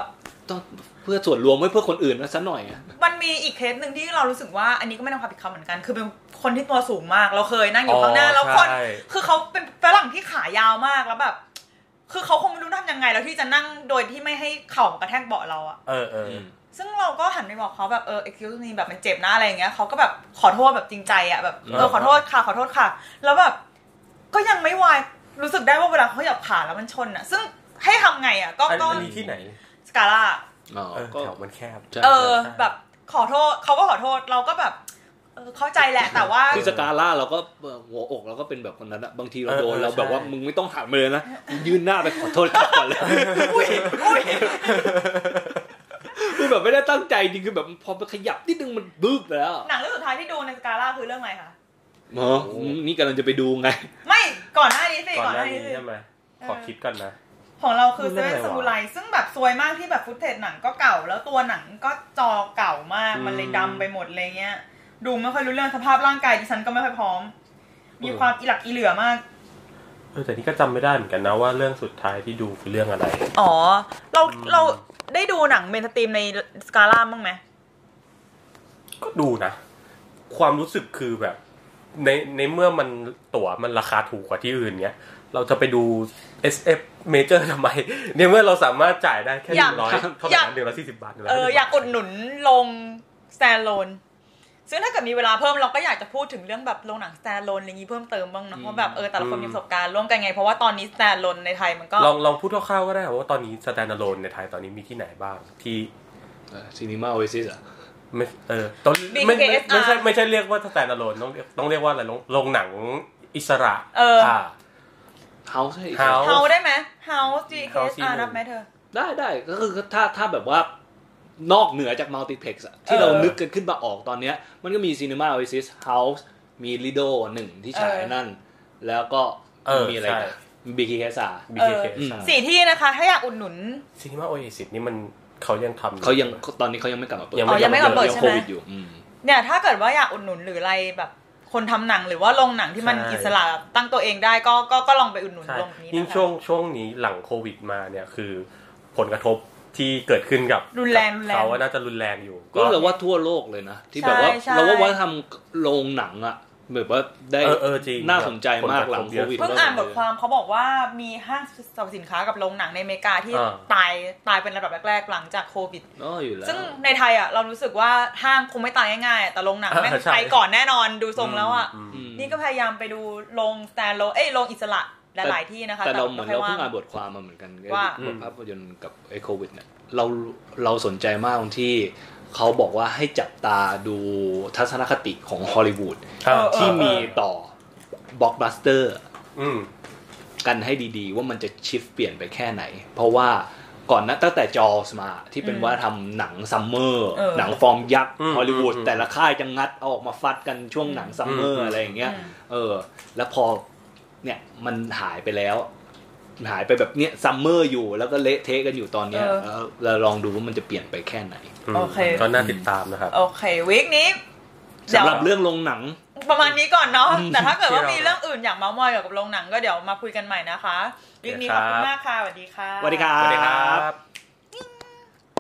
S3: ต้องเพื่อส่วนรวมไม่เพื่อคนอื่นนะสักหน่อยอะ
S1: มันมีอีกเคสหนึ่งที่เรารู้สึกว่า อันนี้ก็ไม่ต้องความผิดเขาเหมือนกัน คือเป็นคนที่ตัวสูงมาก เราเคยนั่งอยู่ข้างหน้า
S2: อ๋อ
S1: แล้วคน
S2: ใช่
S1: คือเขาเป็นฝรั่งที่ขายาวมากแล้วแบบ คือเขาคงไม่รู้ทำยังไงแล้วที่จะนั่งโดยที่ไม่ให้เข่ามากระแทกเบาะเราอะ
S2: เออเออ
S1: ซึ่งเราก็หันไปบอกเขาแบบเออ excuse me แบบมันเจ็บนะอะไรอย่างเงี้ยเขาก็แบบขอโทษแบบจริงใจอะแบบเออขอโทษค่ะขอโทษค่ะ แล้วแบบก็ยังไม่วายรู้สึกได้ว่าเวลาเขาหยับขาแล้วมันชนอะซึ่งให้ทำไงอะก็
S2: อัน
S1: ก็
S2: นี้ที่ไหน
S1: สกาล่า
S3: อ๋อ
S2: เออ
S3: ก็
S2: แถวมันแคบ
S3: ใช่
S1: เออ
S2: ใช่
S1: แบบขอโทษเขาก็ขอโทษเราก็แบบ เออเข้าใจแหละ แต่ว่า
S3: ที่สกาล่าเราก็หัวอกเราก็เป็นแบบคนนั้นอะบางทีเราโดน
S2: เออเออ
S3: เราแบบว่า
S2: ใช่
S3: มึงไม่ต้องหันมาเลยนะยื่นหน้าไปขอโทษครับก่อนเลย
S1: อุ้ยอุ้ย
S3: คือแบบไม่ได้ตั้งใจจริงคือแบบพอไปขยับนิดนึงมันบึ้กแล้ว
S1: หนังเรื่องสุดท้ายที่ดูในสกาล่าคือเรื่องอะไรคะ
S3: เออนี่กำลังจะไปดูไง
S1: ไม่ก่อนหน้านี้สิ
S2: ก่อน
S1: ก่อน
S2: ห
S1: ห
S2: น้า
S1: น้านี้
S2: นี้
S1: สิ
S2: ใช่ไหมขอคิดก่อนนะ
S1: ของเราคือเซ
S2: เรื่อง
S1: เว่
S2: อะไร
S1: น
S2: วะ
S1: ซามูไรซึ่งแบบซวยมากที่แบบ footage หนังก็เก่า แล้วตัวหนังก็จอเก่ามาก
S2: อืม
S1: มันเลยดำไปหมดเลยเงี้ย ดูไม่ค่อยรู้เรื่องสภาพร่างกายดิฉันก็ไม่ค่อยพร้อม มีความอีหลักอีเหลื่อมาก
S2: เออแต่นี่ก็จำไม่ได้เหมือนกันนะว่าเรื่องสุดท้ายที่ดูคือเรื่องอะไร
S1: อ๋อ เราเราได้ดูหนัง mainstream ในสกาล่าบ้างไหม
S2: ก็ดูนะ ความรู้สึกคือแบบ ในในเมื่อมันตั๋วมันราคาถูกกว่าที่อื่นเนี้ยเราจะไปดู SF Major ทำไมในเมื่อเราสามารถจ่ายได้แค่หนึ่งร้อยเท่าไหร่นะหนึ่งร้อยสี่สิบบาท
S1: เอออยากอุดหนุนโรง stand alone ซึ่งถ้าเกิดมีเวลาเพิ่มเราก็อยากจะพูดถึงเรื่องแบบโรงหนัง stand alone อะไรอย่างนี้เพิ่มเติมบ้างนะว่าแบบเออแต่ละคนมีประสบการณ์ร่วมกันไง เพราะว่าตอนนี้ stand alone ในไทยมันก็
S2: ลองลองพูดคร่าวๆก็ได้ว่าตอนนี้ stand alone ในไทยตอนนี้มีที่ไหนบ้างที่
S3: ซีนีมาโอเอซิสอะ
S2: ไม่เออต้องไม่ไม่
S1: BKSR
S2: ไม่ใช่ไม่ใช่เรียกว่า stand alone ต้องเรียกต้องเรียกว่าอะไรโรงโรงหนังอิสระ
S1: เออ
S2: อ่า
S3: เฮาส์
S2: House
S1: เฮาได้ไหมเฮาส์ G
S2: House
S1: K
S2: ที่
S1: R
S2: หนึ่ง
S1: นับไหมเธอ
S3: ได้ได้ก็คือถ้าถ้าแบบว่า นอกเหนือจากมัลติเพล็กซ์ที่เรา
S1: เออ
S3: นึกกันขึ้นมาออกตอนเนี้ย มันก็มีซีนีมาโอเอซิสเฮาส์มีลิโดหนึ่งที่ฉาย
S1: เออ
S3: นั่น แล้วก็
S2: เออ
S3: มีอะไร
S2: ใช่
S3: บีคีแคสา
S2: BKK
S1: เออ
S2: ใช่
S1: สี่ที่นะคะ ถ้าอยากอุดหนุน
S2: ซีนีมาโอเอซิสนี่มันเขายังทำ
S3: เขายังตอนนี้เขายังไม่กลับมาเปิด
S2: ยังไม่
S1: อ๋อยังไม่กลับมาเปิด
S3: ยัง
S1: ใช่
S3: โค
S1: ไหม
S3: วิดอยู่อืม
S1: เนี่ยถ้าเกิดว่าอยากอุดหนุนหรืออะไรแบบคนทำหนังหรือว่าโรงหนังที่มัน
S2: ใช่
S1: อิสระตั้งตัวเองได้ก็ก็ก็ลองไปอุดหนุน
S2: ใช่
S1: โรงนี้
S2: ยิ่ง
S1: นะคะ
S2: ช่วงช่วงนี้หลังโควิดมาเนี่ยคือผลกระทบ ที่เกิดขึ้นกับ
S1: รุนแรง
S2: กับ
S1: รุนแรง
S2: เขาว่าน่าจะรุนแรงอยู่
S3: ก็เลยว่าทั่วโลกเลยนะที่แบบว่า
S1: ใช่ใช่
S3: เราว่าวัฒนธรรมโรงหนังอะแบบว่าได้
S2: เออเออจริง
S3: น่าสนใจมากหลัง
S2: ผ
S3: โค
S2: กระทบ
S3: วิด
S1: เพิ่งอ่านบทความเขาบอกว่ามีห้างสรรพสินค้ากับโรงหนังในอเมริกาที่
S2: อ่า
S1: ตายตายเป็นระดับแรกๆ หลังจากโควิด
S3: อ๋ออยู่แล้ว
S1: ซึ่งในไทยอะเรารู้สึกว่าห้างคงไม่ตายง่ายๆ แต่โรงหนัง
S2: อ่า
S1: แม่ง
S2: ใช่
S1: ไปก่อนแน่นอนดูทรงแล้วอะ
S2: ม
S3: อืม
S1: นี่ก็พยายามไปดูโรงสแตนโลเอ้ยโรงอิสระ หลายๆที่นะคะ
S3: แต่เราเหมือน
S1: ไค่ย
S3: เราเพิ่ง
S1: ว่
S3: อ่านบทความมาเหมือนกัน
S1: ว่า
S3: บทภาพยนตร์กับไอ้โควิดเนี่ยเราเราสนใจมากตรงที่เขาบอกว่าให้จับตาดูทัศนคติของฮอลลีวูด
S2: อ่า
S3: ที่มีต่อบล็อกบัสเตอร์
S2: อืม
S3: กันให้ดีๆ ว่ามันจะ shift เปลี่ยนไปแค่ไหน เพราะว่าก่อนนะตั้งแต่ Jaws มาที่เป็น
S1: อืม
S3: ว่าทำหนังซัมเมอร์
S1: เออ
S3: หนังฟอร์มยักษ์
S2: อืม
S3: ฮอลลีวูด
S2: อืม
S3: แต่ละค่ายจะงัดเอาออกมาฟัดกันช่วงหนังซัมเมอร์
S2: อืม
S3: อะไรอย่างเงี้ย
S1: อืม
S3: เออ แล้วพอ เนี่ยมันหายไปแล้ว หายไปแบบเนี้ยซัมเมอร์อยู่แล้วก็เละเทะกันอยู่ตอนเนี้ย
S1: เออ
S3: แล้วเราลองดูว่ามันจะเปลี่ยนไปแค่ไหน
S2: อืม
S1: โอเค
S2: ก็น่าติดตามนะครับ
S1: โอเควีคนี้
S3: สำหรับเรื่องลงหนัง
S1: ประมาณนี้ก่อนเนาะ
S3: อืม
S1: แต่ถ้าเกิดว่า
S2: ที่เรามี
S1: มีเรื่องอื่นอยากเมาส์มอยเกี่ยวกับโรงหนังก็เดี๋ยวมาคุยกันใหม่นะคะวีคนี้ขอบคุณมากค่ะสวัสดีค่ะ
S3: สวัสดีครั
S2: สวัสดีค
S3: บ
S2: รับ